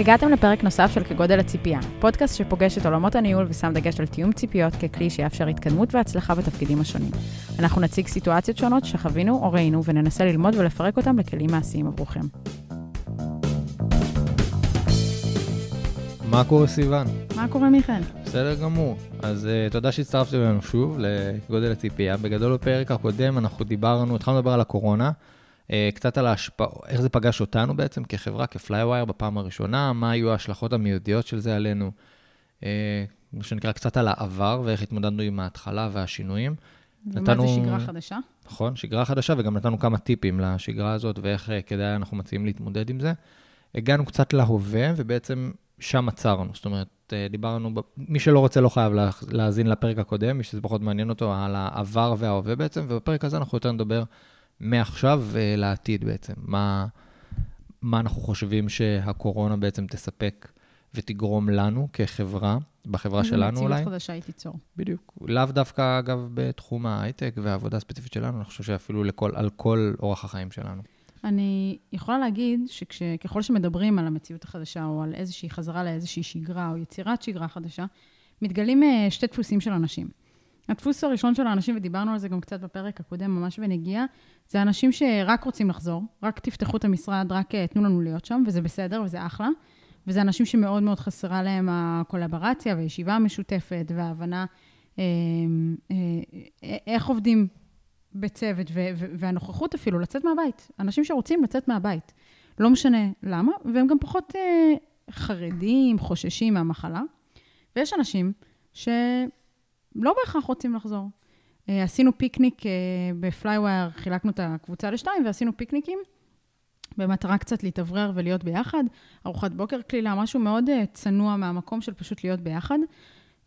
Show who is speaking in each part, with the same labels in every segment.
Speaker 1: הגעתם לפרק נוסף של כגודל הציפייה, פודקאסט שפוגש את עולמות הניהול ושם דגש על תיאום ציפיות ככלי שיאפשר התקדמות והצלחה בתפקידים השונים. אנחנו נציג סיטואציות שונות שחווינו או ראינו וננסה ללמוד ולפרק אותם לכלים מעשיים עבורכם.
Speaker 2: מה קורה סיוון?
Speaker 1: מה קורה מיכאל?
Speaker 2: בסדר גמור. אז uh, תודה שהצטרפתם אלינו שוב לגודל הציפייה. בגדול בפרק הקודם אנחנו דיברנו, התחלנו לדבר על הקורונה, קצת על ההשפעה, איך זה פגש אותנו בעצם כחברה, כפלייווייר בפעם הראשונה, מה היו ההשלכות המיידיות של זה עלינו, uh, מה שנקרא קצת על העבר ואיך התמודדנו עם ההתחלה והשינויים.
Speaker 1: ומה נתנו... זה שגרה חדשה?
Speaker 2: נכון, שגרה חדשה, וגם נתנו כמה טיפים לשגרה הזאת ואיך uh, כדאי אנחנו מציעים להתמודד עם זה. הגענו קצת להווה, ובעצם שם עצרנו. זאת אומרת, אה, דיברנו, מי שלא רוצה לא חייב להאזין לפרק הקודם, מי שזה פחות מעניין אותו, על העבר וההווה בעצם, ובפרק הזה אנחנו יותר נדבר מעכשיו לעתיד בעצם. מה, מה אנחנו חושבים שהקורונה בעצם תספק ותגרום לנו כחברה, בחברה שלנו אולי.
Speaker 1: מציאות חדשה היא תיצור.
Speaker 2: בדיוק. לאו דווקא, אגב, בתחום ההייטק והעבודה הספציפית שלנו, אני חושב שאפילו לכל, על כל אורח החיים שלנו.
Speaker 1: אני יכולה להגיד שככל שמדברים על המציאות החדשה, או על איזושהי חזרה לאיזושהי שגרה, או יצירת שגרה חדשה, מתגלים אה, שתי דפוסים של אנשים. הדפוס הראשון של האנשים, ודיברנו על זה גם קצת בפרק הקודם, ממש בנגיעה, זה אנשים שרק רוצים לחזור, רק תפתחו את המשרד, רק אה, תנו לנו להיות שם, וזה בסדר, וזה אחלה. וזה אנשים שמאוד מאוד חסרה להם הקולברציה והישיבה המשותפת וההבנה אה, איך עובדים בצוות, והנוכחות אפילו, לצאת מהבית. אנשים שרוצים לצאת מהבית. לא משנה למה, והם גם פחות אה, חרדים, חוששים מהמחלה. ויש אנשים שלא בהכרח רוצים לחזור. אה, עשינו פיקניק אה, בפלייווייר, חילקנו את הקבוצה לשתיים, ועשינו פיקניקים במטרה קצת להתאוורר ולהיות ביחד. ארוחת בוקר קלילה, משהו מאוד אה, צנוע מהמקום של פשוט להיות ביחד.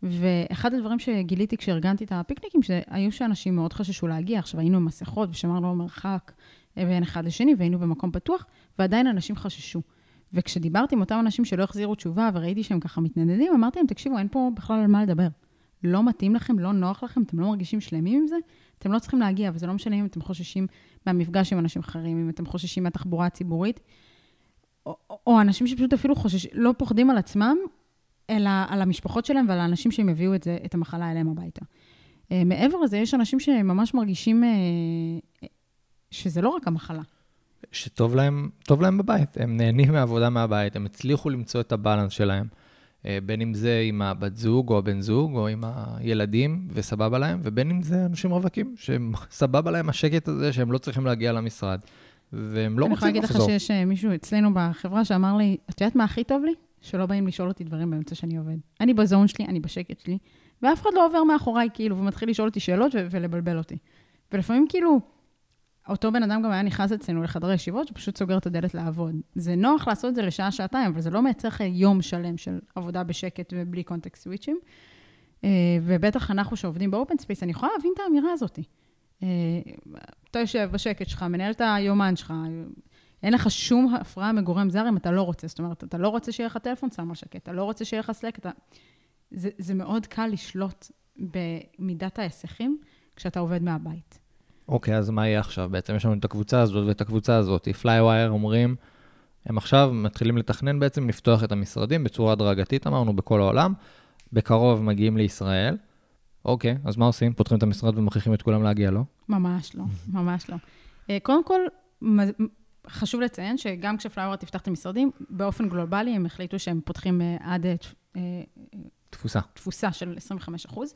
Speaker 1: ואחד הדברים שגיליתי כשארגנתי את הפיקניקים, שהיו שאנשים מאוד חששו להגיע. עכשיו, היינו עם מסכות ושמרנו מרחק בין אחד לשני, והיינו במקום פתוח, ועדיין אנשים חששו. וכשדיברתי עם אותם אנשים שלא החזירו תשובה, וראיתי שהם ככה מתנדדים, אמרתי להם, תקשיבו, אין פה בכלל על מה לדבר. לא מתאים לכם, לא נוח לכם, אתם לא מרגישים שלמים עם זה, אתם לא צריכים להגיע, וזה לא משנה אם אתם חוששים מהמפגש עם אנשים אחרים, אם אתם חוששים מהתחבורה הציבורית, או, או אנשים שפשוט אפילו חוששים, לא פוחדים על עצמם, אלא על המשפחות שלהם ועל האנשים שהם יביאו את, זה, את המחלה אליהם הביתה. Uh, מעבר לזה, יש אנשים שממש מרגישים uh, שזה לא רק המחלה.
Speaker 2: שטוב להם, להם בבית, הם נהנים מעבודה מהבית, הם הצליחו למצוא את הבלנס שלהם. Uh, בין אם זה עם הבת זוג או הבן זוג או עם הילדים, וסבבה להם, ובין אם זה אנשים רווקים, שסבבה להם השקט הזה שהם לא צריכים להגיע למשרד, והם לא רוצים לחזור.
Speaker 1: אני יכולה להגיד לך שיש מישהו אצלנו בחברה שאמר לי, את יודעת מה הכי טוב לי? שלא באים לשאול אותי דברים באמצע שאני עובד. אני בזון שלי, אני בשקט שלי, ואף אחד לא עובר מאחוריי, כאילו, ומתחיל לשאול אותי שאלות ולבלבל אותי. ולפעמים, כאילו, אותו בן אדם גם היה נכנס אצלנו לחדר ישיבות, שפשוט סוגר את הדלת לעבוד. זה נוח לעשות את זה לשעה-שעתיים, אבל זה לא מייצר לך יום שלם של עבודה בשקט ובלי context switchים. אה, ובטח אנחנו שעובדים ב open space, אני יכולה להבין את האמירה הזאת. אה, אתה יושב בשקט שלך, מנהל את היומן שלך, אין לך שום הפרעה מגורם זר אם אתה לא רוצה. זאת אומרת, אתה לא רוצה שיהיה לך טלפון, שם על שקט, אתה לא רוצה שיהיה לך Slack, אתה... זה, זה מאוד קל לשלוט במידת ההיסחים כשאתה עובד מהבית.
Speaker 2: אוקיי, אז מה יהיה עכשיו? בעצם יש לנו את הקבוצה הזאת ואת הקבוצה הזאת. Flywire אומרים, הם עכשיו מתחילים לתכנן בעצם לפתוח את המשרדים בצורה הדרגתית, אמרנו, בכל העולם. בקרוב מגיעים לישראל. אוקיי, אז מה עושים? פותחים את המשרד ומכריחים את כולם להגיע, לא?
Speaker 1: ממש לא, ממש לא. אה, קודם כל, חשוב לציין שגם כשפלאוור תפתח את המשרדים, באופן גלובלי הם החליטו שהם פותחים אה, עד אה,
Speaker 2: תפוסה.
Speaker 1: תפוסה של 25 אחוז.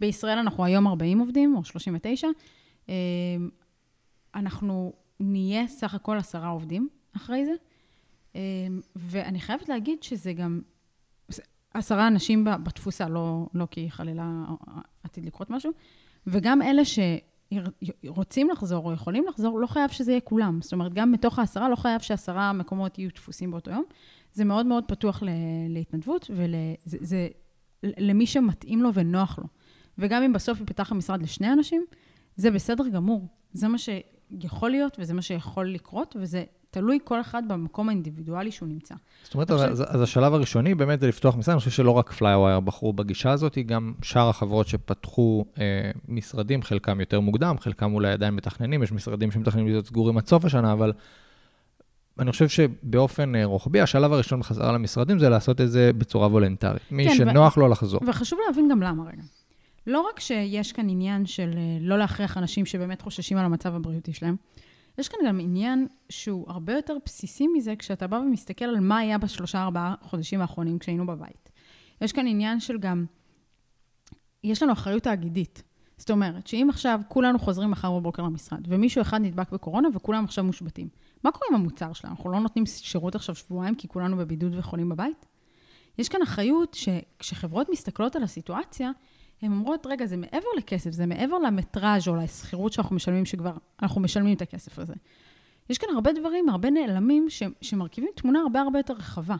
Speaker 1: בישראל אנחנו היום 40 עובדים, או 39. אה, אנחנו נהיה סך הכל עשרה עובדים אחרי זה. ואני חייבת להגיד שזה גם עשרה אנשים בתפוסה, לא, לא כי חלילה עתיד לקרות משהו, וגם אלה ש... רוצים לחזור או יכולים לחזור, לא חייב שזה יהיה כולם. זאת אומרת, גם מתוך העשרה, לא חייב שעשרה מקומות יהיו תפוסים באותו יום. זה מאוד מאוד פתוח להתנדבות, וזה למי שמתאים לו ונוח לו. וגם אם בסוף ייפתח המשרד לשני אנשים, זה בסדר גמור. זה מה שיכול להיות וזה מה שיכול לקרות, וזה תלוי כל אחד במקום האינדיבידואלי שהוא נמצא.
Speaker 2: זאת אומרת, אז, אז, אז השלב הראשוני באמת זה לפתוח משרד, אני חושב שלא רק Flywire בחרו בגישה הזאת, גם שאר החברות שפתחו אה, משרדים, חלקם יותר מוקדם, חלקם אולי עדיין מתכננים, יש משרדים שמתכננים להיות סגורים עד סוף השנה, אבל אני חושב שבאופן אה, רוחבי, השלב הראשון בחזרה למשרדים זה לעשות את זה בצורה וולנטרית. מי
Speaker 1: כן,
Speaker 2: שנוח לו לחזור.
Speaker 1: וחשוב להבין גם למה רגע. לא רק שיש כאן עניין של אה, לא להכריח אנשים שבאמת חוששים על המצב הבריאותי שלהם, יש כאן גם עניין שהוא הרבה יותר בסיסי מזה כשאתה בא ומסתכל על מה היה בשלושה ארבעה חודשים האחרונים כשהיינו בבית. יש כאן עניין של גם, יש לנו אחריות תאגידית. זאת אומרת, שאם עכשיו כולנו חוזרים מחר בבוקר למשרד, ומישהו אחד נדבק בקורונה וכולם עכשיו מושבתים, מה קורה עם המוצר שלנו? אנחנו לא נותנים שירות עכשיו שבועיים כי כולנו בבידוד וחולים בבית? יש כאן אחריות שכשחברות מסתכלות על הסיטואציה, הן אומרות, רגע, זה מעבר לכסף, זה מעבר למטראז' או לשכירות שאנחנו משלמים, שכבר אנחנו משלמים את הכסף הזה. יש כאן הרבה דברים, הרבה נעלמים, ש, שמרכיבים תמונה הרבה הרבה יותר רחבה.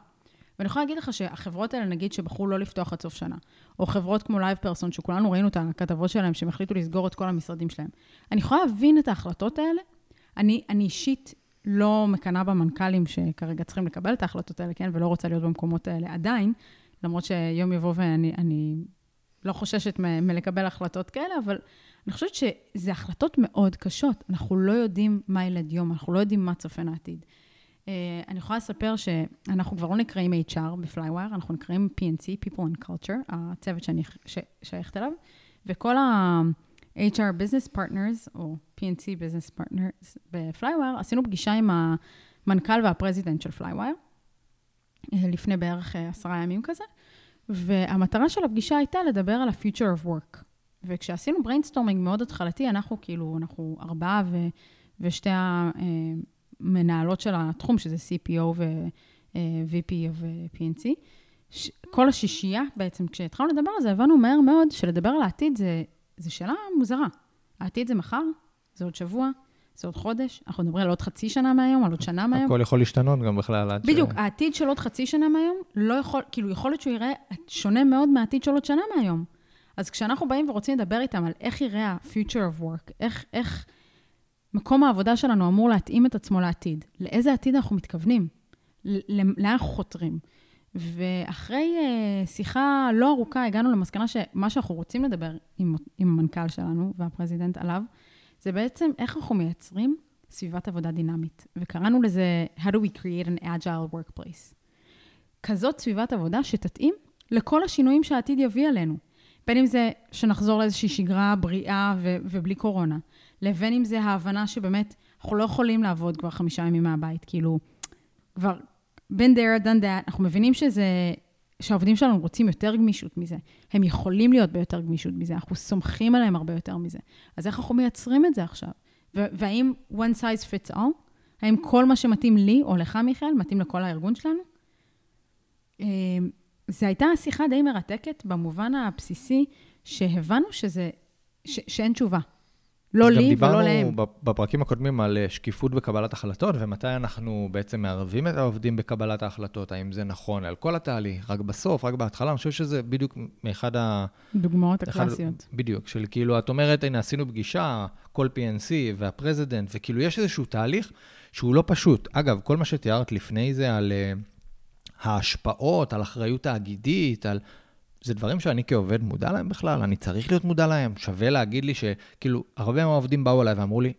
Speaker 1: ואני יכולה להגיד לך שהחברות האלה, נגיד, שבחרו לא לפתוח עד סוף שנה, או חברות כמו LivePerson, שכולנו ראינו את הכתבות שלהם, שהם החליטו לסגור את כל המשרדים שלהם. אני יכולה להבין את ההחלטות האלה. אני, אני אישית לא מקנאה במנכ"לים שכרגע צריכים לקבל את ההחלטות האלה, כן, ולא רוצה להיות במקומות האלה עדיין, למרות שיום יבוא ואני אני לא חוששת מ- מלקבל החלטות כאלה, אבל אני חושבת שזה החלטות מאוד קשות. אנחנו לא יודעים מה ילד יום, אנחנו לא יודעים מה צופן העתיד. Uh, אני יכולה לספר שאנחנו כבר לא נקראים HR בפלייווייר, אנחנו נקראים PNC, People and Culture, הצוות שאני שייכת אליו, וכל ה-HR Business Partners, או PNC Business Partners ב-Flywire, עשינו פגישה עם המנכ"ל וה-president של Flywire, אה, לפני בערך אה, עשרה ימים כזה, והמטרה של הפגישה הייתה לדבר על ה-future of work. וכשעשינו brainstorming מאוד התחלתי, אנחנו כאילו, אנחנו ארבעה ו, ושתי המנהלות של התחום, שזה CPO ו-VP of PNC, ש- כל השישייה בעצם, כשהתחלנו לדבר על זה, הבנו מהר מאוד שלדבר על העתיד זה, זה שאלה מוזרה. העתיד זה מחר, זה עוד שבוע, זה עוד חודש, אנחנו מדברים על עוד חצי שנה מהיום, על עוד שנה מהיום.
Speaker 2: הכל יכול להשתנות גם בכלל עד
Speaker 1: בדיוק, ש... העתיד של עוד חצי שנה מהיום, לא יכול, כאילו, יכול להיות שהוא יראה שונה מאוד מהעתיד של עוד שנה מהיום. אז כשאנחנו באים ורוצים לדבר איתם על איך יראה ה-future of work, איך, איך מקום העבודה שלנו אמור להתאים את עצמו לעתיד, לאיזה עתיד אנחנו מתכוונים, לאן אנחנו חותרים. ואחרי uh, שיחה לא ארוכה, הגענו למסקנה שמה שאנחנו רוצים לדבר עם, עם המנכ"ל שלנו והפרזידנט עליו, זה בעצם איך אנחנו מייצרים סביבת עבודה דינמית. וקראנו לזה How do we create an agile workplace. כזאת סביבת עבודה שתתאים לכל השינויים שהעתיד יביא עלינו. בין אם זה שנחזור לאיזושהי שגרה בריאה ו- ובלי קורונה, לבין אם זה ההבנה שבאמת אנחנו לא יכולים לעבוד כבר חמישה ימים מהבית, כאילו, כבר been there, done that, אנחנו מבינים שזה, שהעובדים שלנו רוצים יותר גמישות מזה. הם יכולים להיות ביותר גמישות מזה, אנחנו סומכים עליהם הרבה יותר מזה. אז איך אנחנו מייצרים את זה עכשיו? והאם one size fits all? האם כל מה שמתאים לי, או לך, מיכאל, מתאים לכל הארגון שלנו? אמ, זו הייתה שיחה די מרתקת במובן הבסיסי, שהבנו שזה, ש, שאין תשובה. לא לי ולא להם.
Speaker 2: גם דיברנו בפרקים הקודמים על אה, שקיפות בקבלת החלטות, ומתי אנחנו בעצם מערבים את העובדים בקבלת ההחלטות, האם זה נכון על כל התהליך, רק בסוף, רק בהתחלה, אני חושב שזה בדיוק מאחד ה...
Speaker 1: דוגמאות הקלאסיות.
Speaker 2: בדיוק, של כאילו, את אומרת, הנה, עשינו פגישה, כל PNC והפרזידנט, וכאילו יש איזשהו תהליך שהוא לא פשוט. אגב, כל מה שתיארת לפני זה על uh, ההשפעות, על אחריות תאגידית, על... זה דברים שאני כעובד מודע להם בכלל? אני צריך להיות מודע להם? שווה להגיד לי שכאילו, הרבה מהעובדים באו אליי ואמרו לי,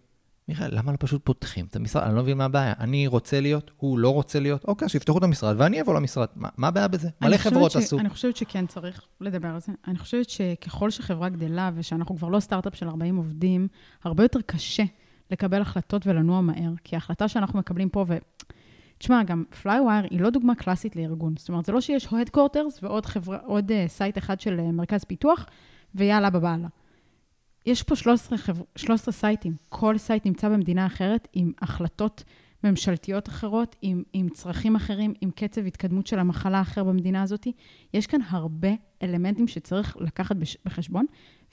Speaker 2: מיכאל, למה לא פשוט פותחים את המשרד? אני לא מבין מה הבעיה. אני רוצה להיות, הוא לא רוצה להיות, אוקיי, שיפתחו את המשרד ואני אבוא למשרד. מה, מה הבעיה בזה? מלא חברות ש... עשו.
Speaker 1: אני חושבת שכן צריך לדבר על זה. אני חושבת שככל שחברה גדלה ושאנחנו כבר לא סטארט-אפ של 40 עובדים, הרבה יותר קשה לקבל החלטות ולנוע מהר. כי ההחלטה שאנחנו מקבלים פה, ו... תשמע, גם Flywire היא לא דוגמה קלאסית לארגון. זאת אומרת, זה לא שיש Headquarters ועוד חברה, עוד אה, site אחד של אה, מרכז פיתוח, ויאללה בבעלה. יש פה 13, חבר... 13 סייטים. כל site נמצא במדינה אחרת עם החלטות ממשלתיות אחרות, עם, עם צרכים אחרים, עם קצב התקדמות של המחלה אחר במדינה הזאת. יש כאן הרבה אלמנטים שצריך לקחת בש... בחשבון,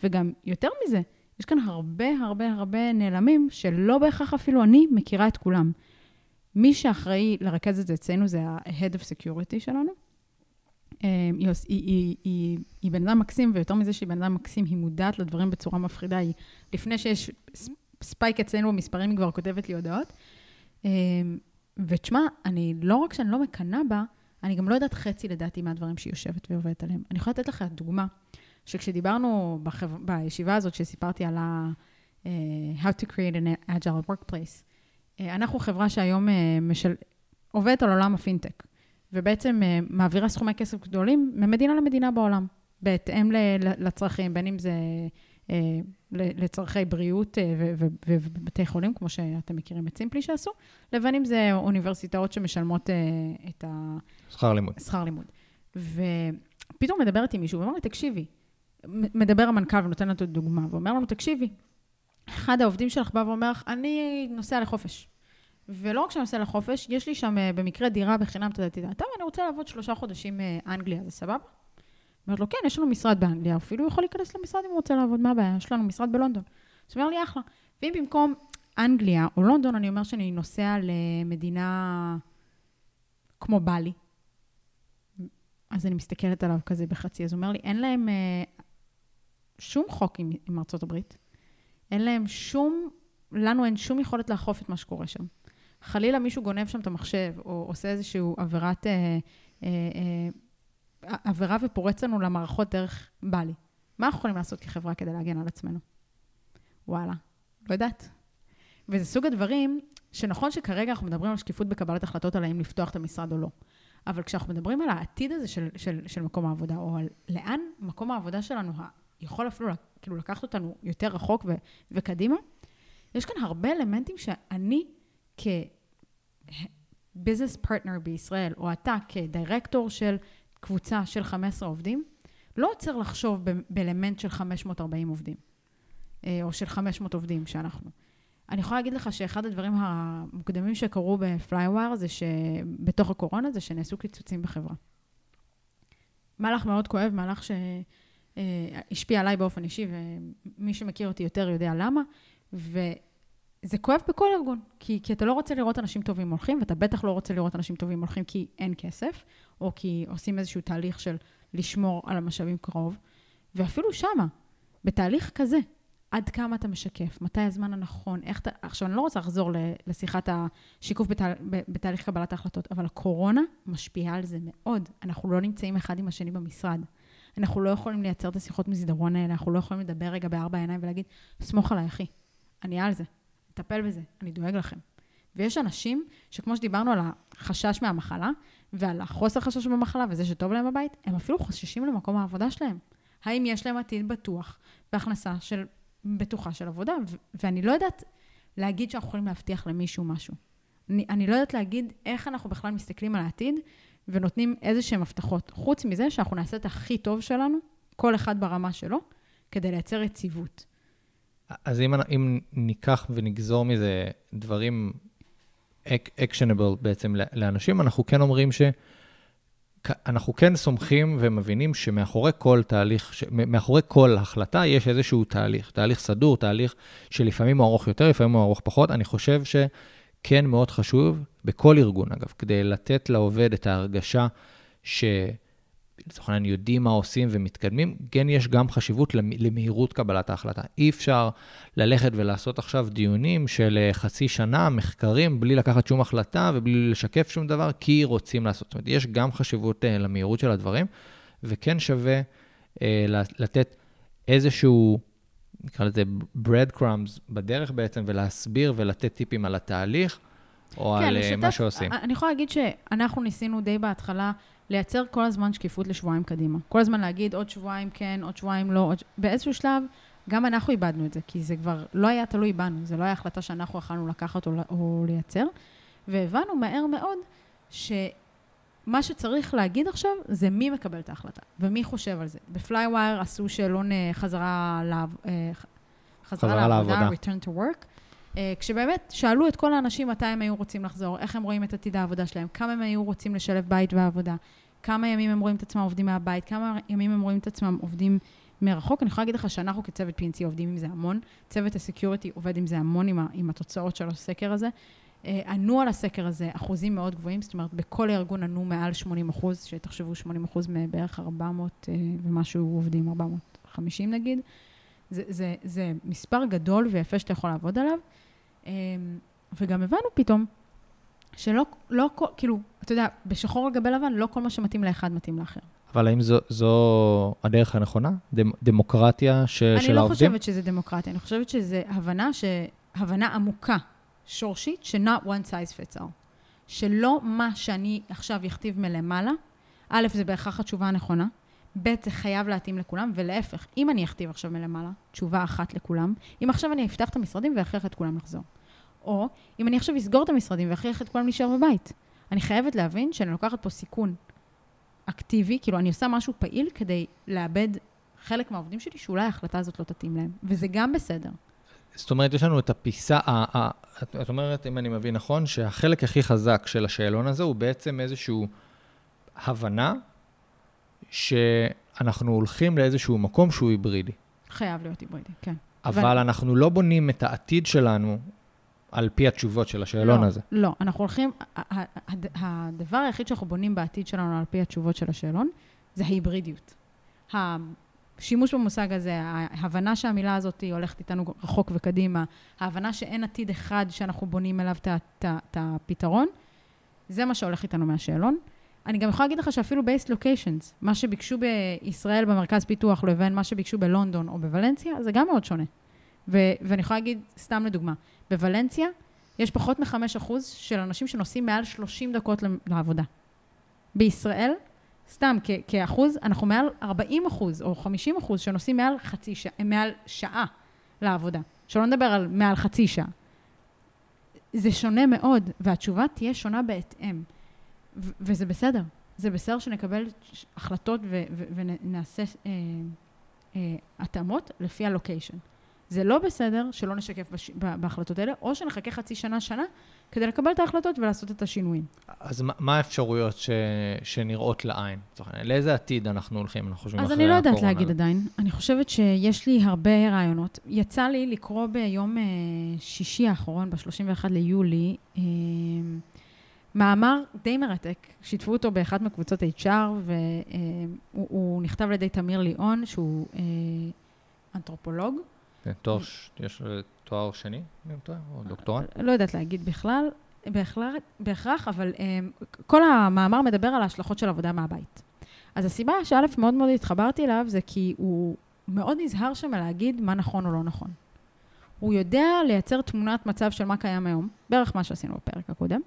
Speaker 1: וגם יותר מזה, יש כאן הרבה הרבה הרבה נעלמים שלא בהכרח אפילו אני מכירה את כולם. מי שאחראי לרכז את זה אצלנו זה ה-Head of Security שלנו. היא, היא, היא, היא, היא בן אדם מקסים, ויותר מזה שהיא בן אדם מקסים, היא מודעת לדברים בצורה מפחידה. היא, לפני שיש ספייק אצלנו במספרים, היא כבר כותבת לי הודעות. ותשמע, אני, לא רק שאני לא מקנאה בה, אני גם לא יודעת חצי לדעתי מהדברים שהיא יושבת ועובדת עליהם. אני יכולה לתת לך דוגמה, שכשדיברנו בחב... בישיבה הזאת, שסיפרתי על ה... Uh, how to create an agile workplace, אה, אנחנו חברה שהיום אה, משל... עובדת על עולם הפינטק, ובעצם אה, מעבירה סכומי כסף גדולים ממדינה למדינה בעולם, בהתאם לצרכים, בין אם זה אה, לצורכי בריאות אה, ובתי חולים, כמו שאתם מכירים את סימפלי שעשו, לבין אם זה אוניברסיטאות שמשלמות את ה...
Speaker 2: שכר לימוד.
Speaker 1: שכר לימוד. ופתאום מדברת עם מישהו ואומר לי, תקשיבי, מדבר המנכ"ל ונותן לנו דוגמה, ואומר לנו, תקשיבי, אחד העובדים שלך בא ואומר לך, אני נוסע לחופש. ולא רק שאני נוסע לחופש, יש לי שם אה, במקרה דירה בחינם, אתה יודע, טוב, אני רוצה לעבוד שלושה חודשים מאנגליה, זה סבבה? אומרת לו, כן, יש לנו משרד באנגליה, אפילו הוא יכול להיכנס למשרד אם הוא רוצה לעבוד, מה הבעיה? יש לנו משרד בלונדון. אז הוא אומר לי, אחלה. ואם במקום אנגליה או לונדון, אני אומר שאני נוסע למדינה כמו בלי, אז אני מסתכלת עליו כזה בחצי, אז הוא אומר לי, אין להם אה, שום חוק עם, עם ארצות הברית, אין להם שום, לנו אין שום יכולת לאכוף את מה שקורה שם. חלילה מישהו גונב שם את המחשב, או עושה איזושהי עבירת, אה, אה, אה, עבירה ופורץ לנו למערכות דרך בלי. מה אנחנו יכולים לעשות כחברה כדי להגן על עצמנו? וואלה, לא יודעת. וזה סוג הדברים שנכון שכרגע אנחנו מדברים על שקיפות בקבלת החלטות על האם לפתוח את המשרד או לא. אבל כשאנחנו מדברים על העתיד הזה של, של, של מקום העבודה, או על לאן מקום העבודה שלנו יכול אפילו כאילו לקחת אותנו יותר רחוק ו, וקדימה, יש כאן הרבה אלמנטים שאני כביזנס פרטנר בישראל, או אתה כ-director של קבוצה של 15 עובדים, לא עוצר לחשוב באלמנט של 540 עובדים, אה, או של 500 עובדים שאנחנו. אני יכולה להגיד לך שאחד הדברים המוקדמים שקרו בפלייווייר זה שבתוך הקורונה זה שנעשו קיצוצים בחברה. מהלך מאוד כואב, מהלך שהשפיע עליי באופן אישי, ומי שמכיר אותי יותר יודע למה, וזה כואב בכל ארגון, כי, כי אתה לא רוצה לראות אנשים טובים הולכים, ואתה בטח לא רוצה לראות אנשים טובים הולכים כי אין כסף, או כי עושים איזשהו תהליך של לשמור על המשאבים קרוב, ואפילו שמה, בתהליך כזה, עד כמה אתה משקף, מתי הזמן הנכון, איך אתה... עכשיו, אני לא רוצה לחזור לשיחת השיקוף בתהל, בתהליך קבלת ההחלטות, אבל הקורונה משפיעה על זה מאוד. אנחנו לא נמצאים אחד עם השני במשרד. אנחנו לא יכולים לייצר את השיחות מסדרון האלה, אנחנו לא יכולים לדבר רגע בארבע עיניים ולהגיד, סמוך עליי, אחי, אני על זה, נטפל בזה, אני דואג לכם. ויש אנשים שכמו שדיברנו על החשש מהמחלה, ועל החוסר חשש במחלה וזה שטוב להם בבית, הם אפילו חוששים למקום העבודה שלהם. האם יש להם עתיד בטוח בהכנסה של בטוחה של עבודה, ו- ואני לא יודעת להגיד שאנחנו יכולים להבטיח למישהו משהו. אני, אני לא יודעת להגיד איך אנחנו בכלל מסתכלים על העתיד ונותנים איזה שהם הבטחות. חוץ מזה שאנחנו נעשה את הכי טוב שלנו, כל אחד ברמה שלו, כדי לייצר יציבות.
Speaker 2: אז אם, אם ניקח ונגזור מזה דברים אקשנבל בעצם לאנשים, אנחנו כן אומרים ש... אנחנו כן סומכים ומבינים שמאחורי כל תהליך, מאחורי כל החלטה יש איזשהו תהליך, תהליך סדור, תהליך שלפעמים הוא ארוך יותר, לפעמים הוא ארוך פחות. אני חושב שכן מאוד חשוב, בכל ארגון אגב, כדי לתת לעובד את ההרגשה ש... לצורך העניין יודעים מה עושים ומתקדמים, כן יש גם חשיבות למהירות קבלת ההחלטה. אי אפשר ללכת ולעשות עכשיו דיונים של אה, חצי שנה, מחקרים, בלי לקחת שום החלטה ובלי לשקף שום דבר, כי רוצים לעשות. זאת אומרת, יש גם חשיבות uh, למהירות של הדברים, וכן שווה uh, לתת איזשהו, נקרא לזה bread crumbs בדרך בעצם, ולהסביר ולתת טיפים על התהליך. או כן, על לשתף, מה שעושים.
Speaker 1: אני יכולה להגיד שאנחנו ניסינו די בהתחלה לייצר כל הזמן שקיפות לשבועיים קדימה. כל הזמן להגיד עוד שבועיים כן, עוד שבועיים לא. עוד... באיזשהו שלב, גם אנחנו איבדנו את זה, כי זה כבר לא היה תלוי בנו, זה לא היה החלטה שאנחנו יכולנו לקחת או, או לייצר. והבנו מהר מאוד שמה שצריך להגיד עכשיו זה מי מקבל את ההחלטה ומי חושב על זה. בפלייווייר עשו שאלון אה, חזרה, לעב... אה, חזרה, חזרה לעבודה, לעבודה, return to work. אה, כשבאמת שאלו את כל האנשים מתי הם היו רוצים לחזור, איך הם רואים את עתיד העבודה שלהם, כמה הם היו רוצים לשלב בית ועבודה, כמה ימים הם רואים את עצמם עובדים מהבית, כמה ימים הם רואים את עצמם עובדים מרחוק. אני יכולה להגיד לך שאנחנו כצוות PNC עובדים עם זה המון, צוות ה-security עובד עם זה המון, עם, עם התוצאות של הסקר הזה. אה, ענו על הסקר הזה אחוזים מאוד גבוהים, זאת אומרת, בכל הארגון ענו מעל 80 אחוז, שתחשבו 80 אחוז מבערך 400 אה, ומשהו עובדים, 450 נגיד. זה, זה, זה מספר גדול ויפה שאתה יכול לעבוד עליו. אמ, וגם הבנו פתאום שלא, לא, כאילו, אתה יודע, בשחור על גבי לבן, לא כל מה שמתאים לאחד מתאים לאחר.
Speaker 2: אבל האם זו, זו הדרך הנכונה? דמ, דמוקרטיה ש, של
Speaker 1: לא
Speaker 2: העובדים?
Speaker 1: אני לא חושבת שזה דמוקרטיה, אני חושבת שזה הבנה, ש, הבנה עמוקה, שורשית, ש- not one size fits all. שלא מה שאני עכשיו אכתיב מלמעלה, א', זה בהכרח התשובה הנכונה, ב', זה חייב להתאים לכולם, ולהפך, אם אני אכתיב עכשיו מלמעלה, תשובה אחת לכולם, אם עכשיו אני אפתח את המשרדים ואכריח את כולם לחזור. או אם אני עכשיו אסגור את המשרדים ואכריח את כולם להישאר בבית. אני חייבת להבין שאני לוקחת פה סיכון אקטיבי, כאילו אני עושה משהו פעיל כדי לאבד חלק מהעובדים שלי, שאולי ההחלטה הזאת לא תתאים להם, וזה גם בסדר.
Speaker 2: זאת אומרת, יש לנו את הפיסה, את אומרת, אם אני מבין נכון, שהחלק הכי חזק של השאלון הזה הוא בעצם איזושהי הבנה שאנחנו הולכים לאיזשהו מקום שהוא היברידי.
Speaker 1: חייב להיות היברידי, כן.
Speaker 2: אבל ו... אנחנו לא בונים את העתיד שלנו על פי התשובות של השאלון
Speaker 1: לא,
Speaker 2: הזה.
Speaker 1: לא, אנחנו הולכים, הדבר היחיד שאנחנו בונים בעתיד שלנו על פי התשובות של השאלון, זה ההיברידיות. השימוש במושג הזה, ההבנה שהמילה הזאת הולכת איתנו רחוק וקדימה, ההבנה שאין עתיד אחד שאנחנו בונים אליו את הפתרון, זה מה שהולך איתנו מהשאלון. אני גם יכולה להגיד לך שאפילו based locations, מה שביקשו בישראל במרכז פיתוח לבין מה שביקשו בלונדון או בוולנסיה, זה גם מאוד שונה. ו- ואני יכולה להגיד, סתם לדוגמה, בוולנסיה יש פחות מ-5% של אנשים שנוסעים מעל 30 דקות לעבודה. בישראל, סתם כ- כאחוז, אנחנו מעל 40 אחוז או 50 אחוז שנוסעים מעל חצי שעה, מעל שעה לעבודה. שלא נדבר על מעל חצי שעה. זה שונה מאוד, והתשובה תהיה שונה בהתאם. ו- וזה בסדר. זה בסדר שנקבל החלטות ו- ו- ונעשה אה, אה, התאמות לפי הלוקיישן. זה לא בסדר שלא נשקף בש... בהחלטות האלה, או שנחכה חצי שנה, שנה, כדי לקבל את ההחלטות ולעשות את השינויים.
Speaker 2: אז מה האפשרויות ש... שנראות לעין? לאיזה עתיד אנחנו הולכים, אנחנו חושבים
Speaker 1: אחרי הקורונה? אז אני לא יודעת להגיד עדיין. אני חושבת שיש לי הרבה רעיונות. יצא לי לקרוא ביום אה, שישי האחרון, ב-31 ליולי, אה, מאמר די מרתק, שיתפו אותו באחת מקבוצות HR, והוא נכתב על ידי תמיר ליאון, שהוא אה, אנתרופולוג.
Speaker 2: כן, תואר, יש תואר שני, אם אני טועה, או דוקטורט?
Speaker 1: לא יודעת להגיד בכלל, בהכרח, אבל כל המאמר מדבר על ההשלכות של עבודה מהבית. אז הסיבה שא' מאוד מאוד התחברתי אליו, זה כי הוא מאוד נזהר שם להגיד מה נכון או לא נכון. הוא יודע לייצר תמונת מצב של מה קיים היום, בערך מה שעשינו בפרק הקודם,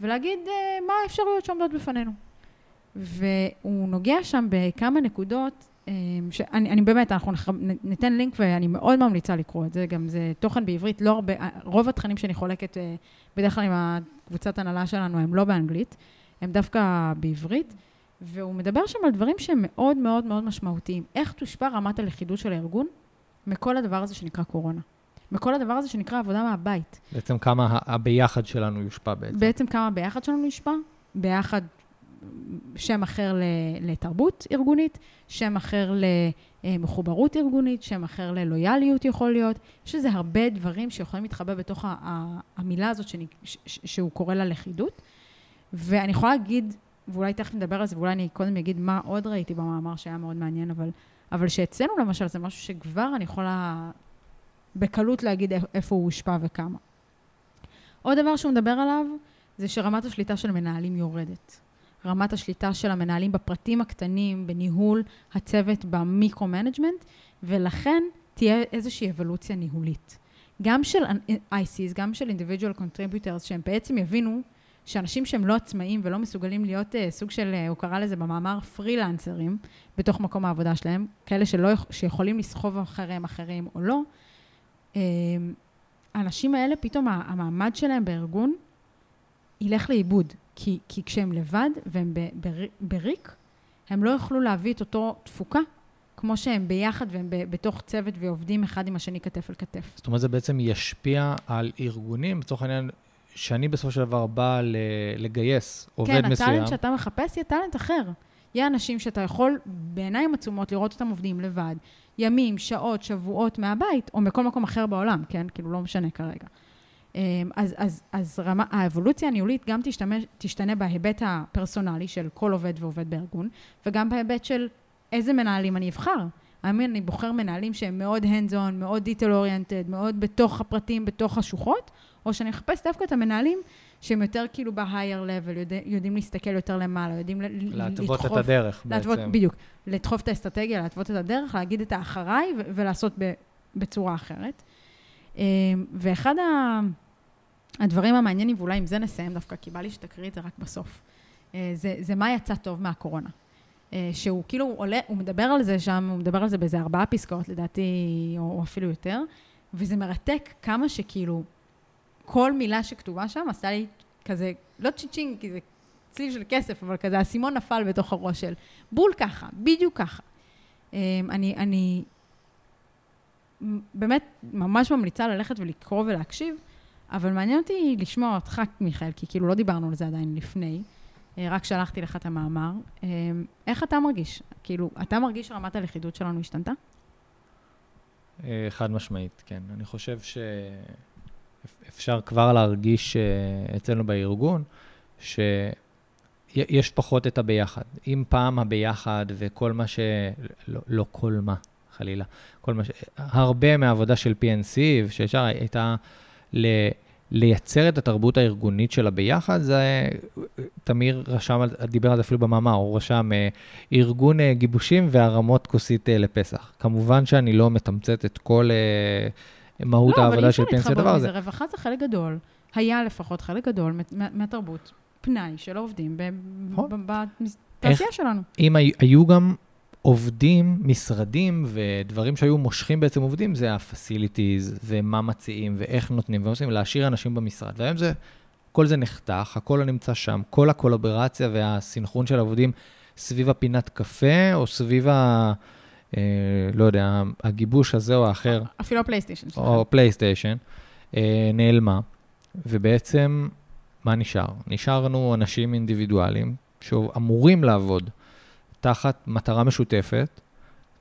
Speaker 1: ולהגיד מה האפשרויות שעומדות בפנינו. והוא נוגע שם בכמה נקודות אמ, שאני אני באמת, אנחנו ניתן לינק ואני מאוד ממליצה לקרוא את זה, גם זה תוכן בעברית, לא הרבה, רוב התכנים שאני חולקת אה, בדרך כלל עם הקבוצת הנהלה שלנו הם לא באנגלית, הם דווקא בעברית, והוא מדבר שם על דברים שהם מאוד מאוד מאוד משמעותיים. איך תושפע רמת הלכידות של הארגון מכל הדבר הזה שנקרא קורונה. מכל הדבר הזה שנקרא עבודה מהבית.
Speaker 2: בעצם כמה הביחד שלנו יושפע בעצם.
Speaker 1: בעצם כמה הביחד שלנו יושפע, ביחד שם אחר לתרבות ארגונית, שם אחר למחוברות ארגונית, שם אחר ללויאליות יכול להיות. יש לזה הרבה דברים שיכולים להתחבא בתוך המילה הזאת שאני, שהוא קורא לה לכידות. ואני יכולה להגיד, ואולי תכף נדבר על זה, ואולי אני קודם אגיד מה עוד ראיתי במאמר שהיה מאוד מעניין, אבל, אבל שאצלנו למשל זה משהו שכבר אני יכולה בקלות להגיד איפה הוא הושפע וכמה. עוד דבר שהוא מדבר עליו, זה שרמת השליטה של מנהלים יורדת. רמת השליטה של המנהלים בפרטים הקטנים, בניהול הצוות ב-micro-management, ולכן תהיה איזושהי אבולוציה ניהולית. גם של ICs, גם של individual contributors, שהם בעצם יבינו שאנשים שהם לא עצמאים ולא מסוגלים להיות אה, סוג של, אה, הוא קרא לזה במאמר פרילנסרים, בתוך מקום העבודה שלהם, כאלה שלא, שיכולים לסחוב אחריהם אחרים או לא, uh, האנשים האלה, פתאום המעמד שלהם בארגון ילך לאיבוד. כי, כי כשהם לבד והם בריק, הם לא יוכלו להביא את אותו תפוקה, כמו שהם ביחד והם ב, בתוך צוות ועובדים אחד עם השני כתף אל כתף.
Speaker 2: זאת אומרת, זה בעצם ישפיע על ארגונים, לצורך העניין, שאני בסופו של דבר בא לגייס עובד
Speaker 1: כן,
Speaker 2: מסוים.
Speaker 1: כן, הטאלנט שאתה מחפש יהיה טאלנט אחר. יהיה אנשים שאתה יכול בעיניים עצומות לראות אותם עובדים לבד, ימים, שעות, שבועות מהבית, או מכל מקום אחר בעולם, כן? כאילו, לא משנה כרגע. אמ, אז, אז, אז רמה, האבולוציה הניהולית גם תשתמש, תשתנה בהיבט הפרסונלי של כל עובד ועובד בארגון, וגם בהיבט של איזה מנהלים אני אבחר. האם אני בוחר מנהלים שהם מאוד hands on, מאוד detail oriented, מאוד בתוך הפרטים, בתוך השוחות, או שאני אחפש דווקא את המנהלים שהם יותר כאילו ב-higher level, יודע, יודעים להסתכל יותר למעלה, יודעים
Speaker 2: להתוות לדחוף... את הדרך
Speaker 1: להתוות, בעצם. בדיוק. לדחוף את האסטרטגיה, להתוות את הדרך, להגיד את האחריי ולעשות ב, בצורה אחרת. אמ, ואחד הדברים המעניינים, ואולי עם זה נסיים דווקא, כי בא לי שתקריא את זה רק בסוף. אה, זה, זה מה יצא טוב מהקורונה. אה, שהוא כאילו עולה, הוא מדבר על זה שם, הוא מדבר על זה באיזה ארבעה פסקאות לדעתי, או, או אפילו יותר, וזה מרתק כמה שכאילו כל מילה שכתובה שם עשה לי כזה, לא צ'יצ'ינג, כי זה צליל של כסף, אבל כזה האסימון נפל בתוך הראש של בול ככה, בדיוק ככה. אה, אני, אני באמת ממש ממליצה ללכת ולקרוא ולהקשיב, אבל מעניין אותי לשמוע אותך, מיכאל, כי כאילו לא דיברנו על זה עדיין לפני. אה, רק שלחתי לך את המאמר. אה, איך אתה מרגיש? כאילו, אתה מרגיש שרמת הלכידות שלנו השתנתה?
Speaker 2: אה, חד משמעית, כן. אני חושב שאפשר כבר להרגיש אצלנו בארגון, שיש פחות את הביחד. אם פעם הביחד וכל מה ש... לא, לא כל מה, חלילה. כל מה ש... הרבה מהעבודה של PNC, שאפשר הייתה ל... לייצר את התרבות הארגונית שלה ביחד, זה, תמיר רשם, דיבר על זה אפילו במאמר, הוא רשם אה, ארגון אה, גיבושים והרמות כוסית אה, לפסח. כמובן שאני לא מתמצת את כל מהות לא, העבודה של פנסיה הדבר הזה.
Speaker 1: לא, אבל אי אפשר להתחבר רווחה זה חלק גדול, היה לפחות חלק גדול מהתרבות, פנאי של העובדים נכון. בתעשייה שלנו.
Speaker 2: אם היו גם עובדים, משרדים ודברים שהיו מושכים בעצם עובדים, זה ה-facilities ומה מציעים ואיך נותנים ועושים, להשאיר אנשים במשרד. והיום זה, כל זה נחתך, הכל נמצא שם, כל הקולברציה והסינכרון של העובדים סביב הפינת קפה או סביב ה... אה, לא יודע, הגיבוש הזה או האחר.
Speaker 1: אפילו הפלייסטיישן
Speaker 2: שלך. או פלייסטיישן, אה, נעלמה. ובעצם, מה נשאר? נשארנו אנשים אינדיבידואלים שאמורים לעבוד תחת מטרה משותפת,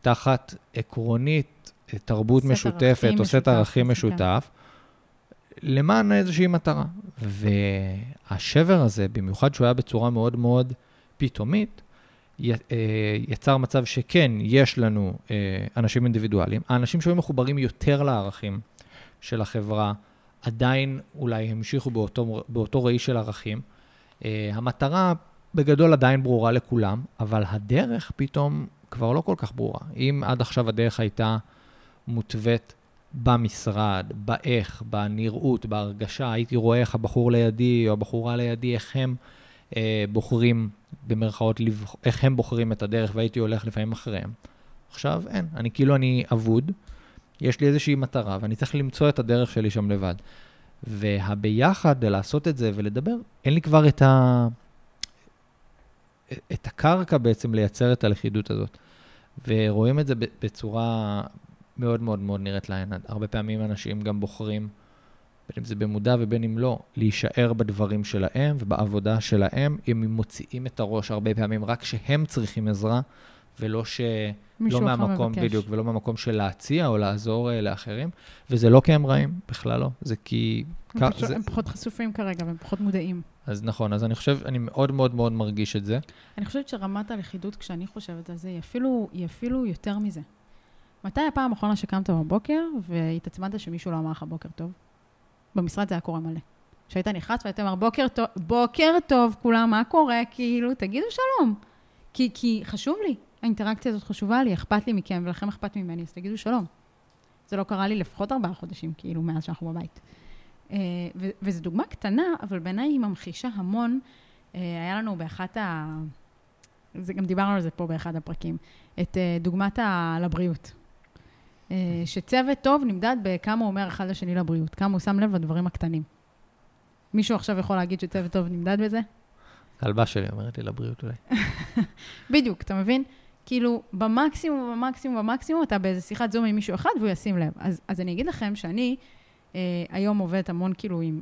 Speaker 2: תחת עקרונית תרבות משותפת, או סט ערכים משותף, למען איזושהי מטרה. והשבר הזה, במיוחד שהוא היה בצורה מאוד מאוד פתאומית, אה, יצר מצב שכן, יש לנו אה, אנשים אינדיבידואלים. האנשים שהיו מחוברים יותר לערכים של החברה, עדיין אולי המשיכו באותו, באותו ראי של ערכים. אה, המטרה בגדול עדיין ברורה לכולם, אבל הדרך פתאום כבר לא כל כך ברורה. אם עד עכשיו הדרך הייתה מותווית במשרד, באיך, בנראות, בהרגשה, הייתי רואה איך הבחור לידי או הבחורה לידי, איך הם אה, בוחרים, במרכאות, לבח... איך הם בוחרים את הדרך, והייתי הולך לפעמים אחריהם. עכשיו אין, אני כאילו אני אבוד, יש לי איזושהי מטרה, ואני צריך למצוא את הדרך שלי שם לבד. והביחד, לעשות את זה ולדבר, אין לי כבר את ה... את הקרקע בעצם לייצר את הלכידות הזאת. ורואים את זה בצורה מאוד מאוד מאוד נראית לעין. הרבה פעמים אנשים גם בוחרים, בין אם זה במודע ובין אם לא, להישאר בדברים שלהם ובעבודה שלהם, אם הם מוציאים את הראש הרבה פעמים רק כשהם צריכים עזרה, ולא ש... לא מהמקום, מבקש. בדיוק, ולא מהמקום של להציע או לעזור uh, לאחרים. וזה לא כי הם רעים, בכלל לא. זה כי...
Speaker 1: הם, פשוט, זה... הם פחות חשופים כרגע, והם פחות מודעים.
Speaker 2: אז נכון, אז אני חושב, אני מאוד מאוד מאוד מרגיש את זה.
Speaker 1: אני חושבת שרמת הלכידות, כשאני חושבת על זה, היא אפילו, היא אפילו יותר מזה. מתי הפעם האחרונה שקמת בבוקר והתעצמנת שמישהו לא אמר לך בוקר טוב? במשרד זה היה קורה מלא. כשהיית נכנס והיית אומר, בוקר טוב, בוקר טוב, כולם, מה קורה? כאילו, תגידו שלום. כי, כי חשוב לי, האינטראקציה הזאת חשובה לי, אכפת לי מכם, ולכם אכפת ממני, אז תגידו שלום. זה לא קרה לי לפחות ארבעה חודשים, כאילו, מאז שאנחנו בבית. אה, וזו דוגמה קטנה, אבל בעיניי היא ממחישה המון. אה, היה לנו באחת ה... זה, גם דיברנו על זה פה באחד הפרקים, את אה, דוגמת ה... לבריאות. שצוות טוב נמדד בכמה הוא אומר אחד לשני לבריאות, כמה הוא שם לב לדברים הקטנים. מישהו עכשיו יכול להגיד שצוות טוב נמדד בזה?
Speaker 2: כלבה שלי אומרת לי לבריאות אולי.
Speaker 1: בדיוק, אתה מבין? כאילו, במקסימום, במקסימום, במקסימום, אתה באיזה שיחת זום עם מישהו אחד והוא ישים לב. אז, אז אני אגיד לכם שאני היום עובדת המון כאילו עם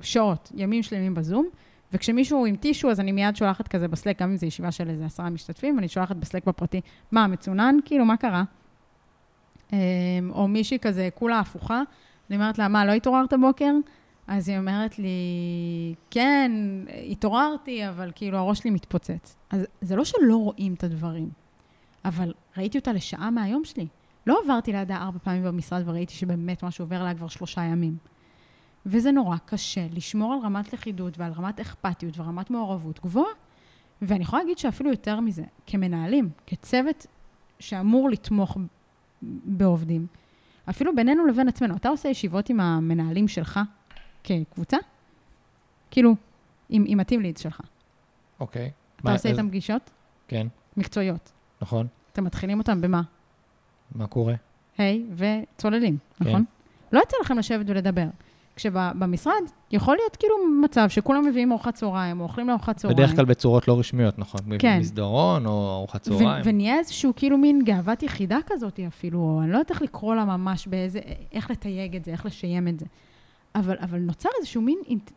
Speaker 1: שעות, ימים שלמים בזום, וכשמישהו עם טישו, אז אני מיד שולחת כזה בסלק, גם אם זו ישיבה של איזה עשרה משתתפים, אני שולחת בסלק בפרטי, מה, מצונן? כאילו, מה קרה? אה, או מישהי כזה, כולה הפוכה, אני אומרת לה, מה, לא התעוררת בוקר? אז היא אומרת לי, כן, התעוררתי, אבל כאילו הראש שלי מתפוצץ. אז זה לא שלא רואים את הדברים, אבל ראיתי אותה לשעה מהיום שלי. לא עברתי לידה ארבע פעמים במשרד וראיתי שבאמת משהו עובר עליי כבר שלושה ימים. וזה נורא קשה לשמור על רמת לכידות ועל רמת אכפתיות ורמת מעורבות גבוהה. ואני יכולה להגיד שאפילו יותר מזה, כמנהלים, כצוות שאמור לתמוך בעובדים, אפילו בינינו לבין עצמנו, אתה עושה ישיבות עם המנהלים שלך, כקבוצה, כאילו, עם, עם הטים לידס שלך.
Speaker 2: אוקיי.
Speaker 1: אתה
Speaker 2: מה-
Speaker 1: עושה
Speaker 2: אז-
Speaker 1: איתם פגישות
Speaker 2: כן,
Speaker 1: מקצועיות.
Speaker 2: נכון.
Speaker 1: אתם מתחילים אותם במה?
Speaker 2: מה קורה?
Speaker 1: היי, וצוללים,
Speaker 2: כן.
Speaker 1: נכון? לא יוצא לכם לשבת ולדבר. כשבמשרד יכול להיות כאילו מצב שכולם מביאים ארוחת צהריים, או אוכלים לארוחת צהריים.
Speaker 2: בדרך כלל בצורות לא רשמיות, נכון?
Speaker 1: כן.
Speaker 2: מסדרון או ארוחת
Speaker 1: ו-
Speaker 2: צהריים.
Speaker 1: ונהיה איזשהו כאילו מין גאוות יחידה כזאת אפילו, או אני לא יודעת איך לקרוא לה ממש באיזה, איך לתייג את זה, איך לשיים את זה. אבל, אבל נוצר איזשהו מין, אינט...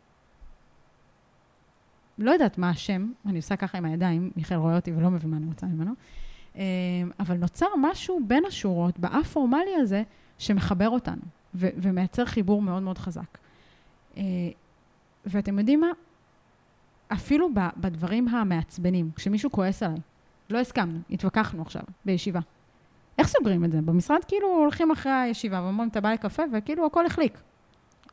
Speaker 1: לא יודעת מה השם, אני עושה ככה עם הידיים, מיכאל רואה אותי ולא מבין מה אני רוצה ממנו, אבל נוצר משהו בין השורות, באפורמלי הזה, שמחבר אותנו, ו- ומייצר חיבור מאוד מאוד חזק. אה, ואתם יודעים מה? אפילו בדברים המעצבנים, כשמישהו כועס עליי, לא הסכמנו, התווכחנו עכשיו, בישיבה. איך סוגרים את זה? במשרד כאילו הולכים אחרי הישיבה ואומרים, אתה בא לקפה, וכאילו הכל החליק.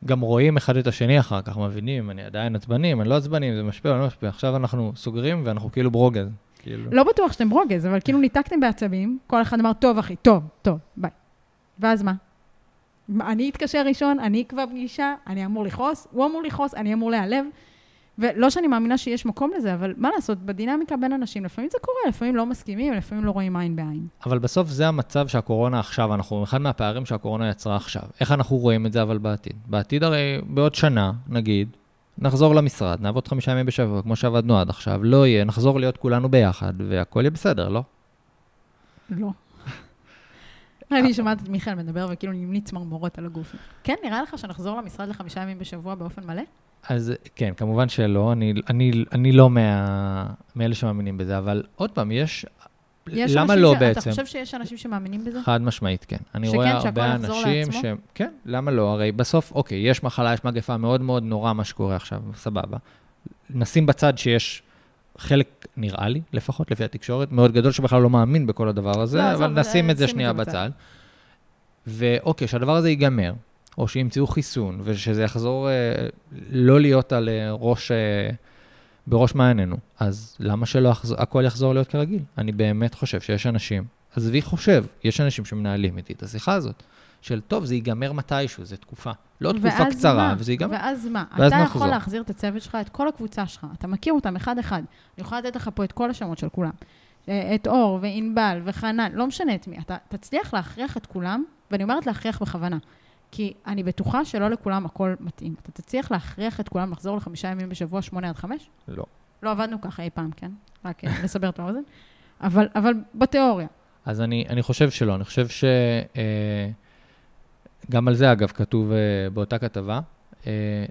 Speaker 2: גם רואים אחד את השני אחר כך, מבינים, אני עדיין עצבני, אני לא עצבני, זה משפיע או לא משפיע. עכשיו אנחנו סוגרים ואנחנו כאילו ברוגז. כאילו.
Speaker 1: לא בטוח שאתם ברוגז, אבל כאילו ניתקתם בעצבים, כל אחד אמר, טוב, אחי, טוב, טוב, ביי. ואז מה? אני אתקשר ראשון, אני אקבע פגישה, אני אמור לכעוס, הוא אמור לכעוס, אני אמור להיעלב. ולא שאני מאמינה שיש מקום לזה, אבל מה לעשות, בדינמיקה בין אנשים, לפעמים זה קורה, לפעמים לא מסכימים, לפעמים לא רואים עין בעין.
Speaker 2: אבל בסוף זה המצב שהקורונה עכשיו, אנחנו, אחד מהפערים שהקורונה יצרה עכשיו. איך אנחנו רואים את זה אבל בעתיד? בעתיד הרי בעוד שנה, נגיד, נחזור למשרד, נעבוד חמישה ימים בשבוע, כמו שעבדנו עד עכשיו, לא יהיה, נחזור להיות כולנו ביחד, והכל יהיה בסדר, לא?
Speaker 1: לא. אני שומעת את מיכאל מדבר וכאילו נמלי צמרמורות על הגוף. כן, נראה לך שנחזור למשרד לחמישה ימים בשבוע באופן מלא?
Speaker 2: אז כן, כמובן שלא, אני, אני, אני לא מה, מאלה שמאמינים בזה, אבל עוד פעם, יש...
Speaker 1: יש
Speaker 2: למה לא
Speaker 1: ש...
Speaker 2: בעצם?
Speaker 1: אתה חושב שיש אנשים שמאמינים בזה?
Speaker 2: חד משמעית, כן. אני
Speaker 1: שכן,
Speaker 2: רואה הרבה
Speaker 1: יחזור
Speaker 2: אנשים
Speaker 1: לעצמו?
Speaker 2: ש... כן, למה לא? הרי בסוף, אוקיי, יש מחלה, יש מגפה מאוד מאוד נורא מה שקורה עכשיו, סבבה. נשים בצד שיש חלק, נראה לי, לפחות לפי התקשורת, מאוד גדול שבכלל לא מאמין בכל הדבר הזה,
Speaker 1: לא,
Speaker 2: אבל
Speaker 1: עזוב,
Speaker 2: נשים את זה שנייה.
Speaker 1: בצד.
Speaker 2: ואוקיי, שהדבר הזה ייגמר, או שימצאו חיסון, ושזה יחזור אה, לא להיות על אה, ראש, אה, בראש מעיינינו, אז למה שלא יחזור, הכל יחזור להיות כרגיל? אני באמת חושב שיש אנשים, עזבי חושב, יש אנשים שמנהלים איתי את השיחה הזאת, של טוב, זה ייגמר מתישהו, זו תקופה. לא תקופה קצרה,
Speaker 1: מה?
Speaker 2: וזה ייגמר.
Speaker 1: ואז מה?
Speaker 2: ואז
Speaker 1: אתה. יכול להחזיר את הצוות שלך, את כל הקבוצה שלך, אתה מכיר אותם אחד-אחד. אני יכולה לתת לך פה את כל השמות של כולם. אה, את אור וענבל וחנן, לא משנה את מי. אתה תצליח להכריח את כולם, ואני אומרת להכריח בכוונה. כי אני בטוחה שלא לכולם הכל מתאים. אתה תצליח להכריח את כולם לחזור לחמישה ימים בשבוע, שמונה עד חמש?
Speaker 2: לא.
Speaker 1: לא עבדנו ככה אי פעם, כן? רק אה, לסבר את האוזן. אבל, אבל בתיאוריה.
Speaker 2: אז אני, אני חושב שלא, אני חושב ש... אה, גם על זה, אגב, כתוב אה, באותה כתבה. אה,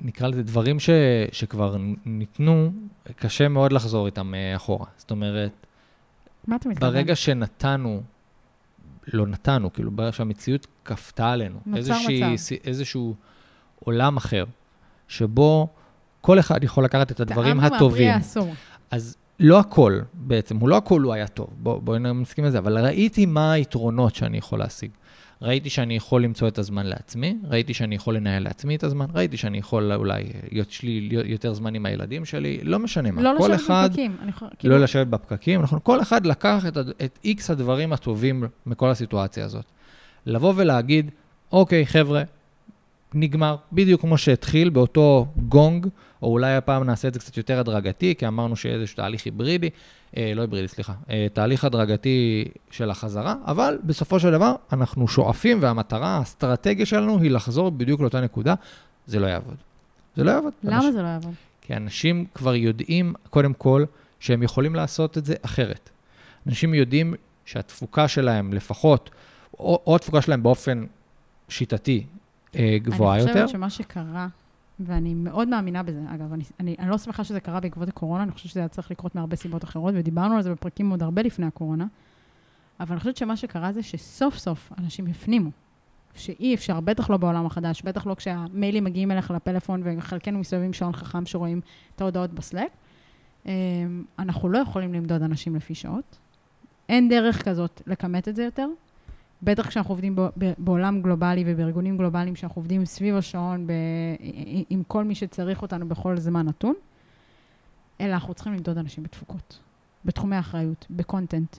Speaker 2: נקרא לזה דברים ש, שכבר ניתנו, קשה מאוד לחזור איתם אה, אחורה. זאת אומרת,
Speaker 1: מה אתה מתכוון?
Speaker 2: ברגע שנתנו, לא נתנו, כאילו, ברגע שהמציאות כפתה עלינו,
Speaker 1: נוצר
Speaker 2: איזושהי,
Speaker 1: מצב.
Speaker 2: איזשהו עולם אחר, שבו כל אחד יכול לקחת את הדברים הטובים. אז לא הכל, בעצם, הוא לא הכל הוא היה טוב, בואו בוא נסכים לזה, אבל ראיתי מה היתרונות שאני יכול להשיג. ראיתי שאני יכול למצוא את הזמן לעצמי, ראיתי שאני יכול לנהל לעצמי את הזמן, ראיתי שאני יכול אולי, יש לי יותר זמן עם הילדים שלי, לא משנה מה.
Speaker 1: לא
Speaker 2: כל
Speaker 1: לשבת
Speaker 2: אחד,
Speaker 1: בפקקים. יכול- כאילו,
Speaker 2: לא לשבת בפקקים, נכון? כל אחד לקח את, את איקס הדברים הטובים מכל הסיטואציה הזאת. לבוא ולהגיד, אוקיי, חבר'ה, נגמר, בדיוק כמו שהתחיל באותו גונג, או אולי הפעם נעשה את זה קצת יותר הדרגתי, כי אמרנו שיהיה איזשהו תהליך היברידי, אה, לא היברידי, סליחה, אה, תהליך הדרגתי של החזרה, אבל בסופו של דבר אנחנו שואפים, והמטרה האסטרטגיה שלנו היא לחזור בדיוק לאותה נקודה, זה לא יעבוד. זה לא יעבוד.
Speaker 1: למה זה לא יעבוד?
Speaker 2: כי אנשים כבר יודעים, קודם כל, שהם יכולים לעשות את זה אחרת. אנשים יודעים שהתפוקה שלהם לפחות, או, או התפוקה שלהם באופן שיטתי אה, גבוהה
Speaker 1: אני
Speaker 2: יותר.
Speaker 1: חושבת שמה שקרה, ואני מאוד מאמינה בזה, אגב, אני, אני, אני לא שמחה שזה קרה בעקבות הקורונה, אני חושבת שזה היה צריך לקרות מהרבה סיבות אחרות, ודיברנו על זה בפרקים עוד הרבה לפני הקורונה, אבל אני חושבת שמה שקרה זה שסוף סוף אנשים הפנימו שאי אפשר, בטח לא בעולם החדש, בטח לא כשהמיילים מגיעים אליך לפלאפון וחלקנו מסתובבים שעון חכם שרואים את ההודעות בסלק. אמ, אנחנו לא יכולים למדוד אנשים לפי שעות. אין דרך כזאת לכמת את זה יותר. בטח כשאנחנו עובדים בעולם גלובלי ובארגונים גלובליים, שאנחנו עובדים סביב השעון ב- עם כל מי שצריך אותנו בכל זמן נתון, אלא אנחנו צריכים למדוד אנשים בתפוקות, בתחומי אחריות, בקונטנט,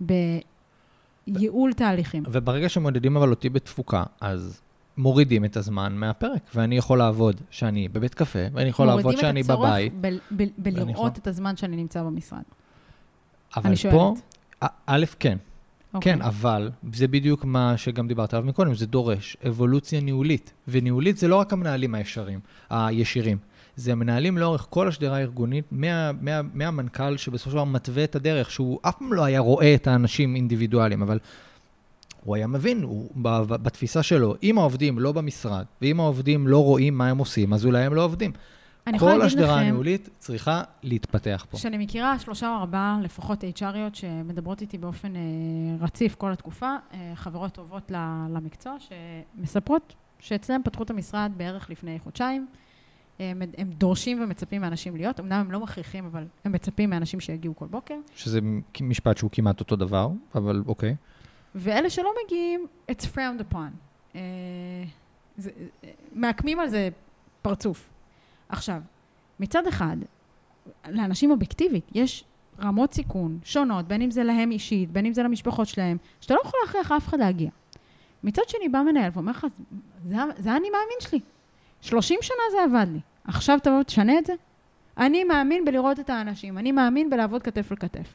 Speaker 1: בייעול תהליכים.
Speaker 2: וברגע שמודדים אבל אותי בתפוקה, אז מורידים את הזמן מהפרק, ואני יכול לעבוד שאני בבית קפה, ואני יכול לעבוד שאני בבית.
Speaker 1: מורידים את הצורך ב- ב- בלראות את הזמן שאני נמצא במשרד.
Speaker 2: אבל
Speaker 1: אני
Speaker 2: פה, א', כן.
Speaker 1: אוקיי.
Speaker 2: כן, אבל זה בדיוק מה שגם דיברת עליו מקודם, זה דורש אבולוציה ניהולית. וניהולית זה לא רק המנהלים הישרים, הישירים. זה המנהלים לאורך כל השדרה הארגונית, מה, מה, מהמנכ"ל שבסופו של דבר מתווה את הדרך, שהוא אף פעם לא היה רואה את האנשים אינדיבידואלים, אבל הוא היה מבין, הוא, ב- ב- בתפיסה שלו, אם העובדים לא במשרד, ואם העובדים לא רואים מה הם עושים, אז אולי הם לא עובדים. כל השדרה הניהולית צריכה להתפתח פה.
Speaker 1: שאני מכירה שלושה או ארבעה לפחות HRיות שמדברות איתי באופן אה, רציף כל התקופה, אה, חברות טובות למקצוע, שמספרות שאצלם פתחו את המשרד בערך לפני חודשיים. הם, הם דורשים ומצפים מאנשים להיות, אמנם הם לא מכריחים, אבל הם מצפים מאנשים שיגיעו כל בוקר.
Speaker 2: שזה משפט שהוא כמעט אותו דבר, אבל אוקיי.
Speaker 1: ואלה שלא מגיעים, it's frowned upon. אה, זה, אה, מעקמים על זה פרצוף. עכשיו, מצד אחד, לאנשים אובייקטיבית, יש רמות סיכון שונות, בין אם זה להם אישית, בין אם זה למשפחות שלהם, שאתה לא יכול להכריח אף אחד להגיע. מצד שני, בא מנהל ואומר לך, זה, זה האני מאמין שלי. 30 שנה זה עבד לי. עכשיו תבוא ותשנה את זה? אני מאמין בלראות את האנשים, אני מאמין בלעבוד כתף אל כתף.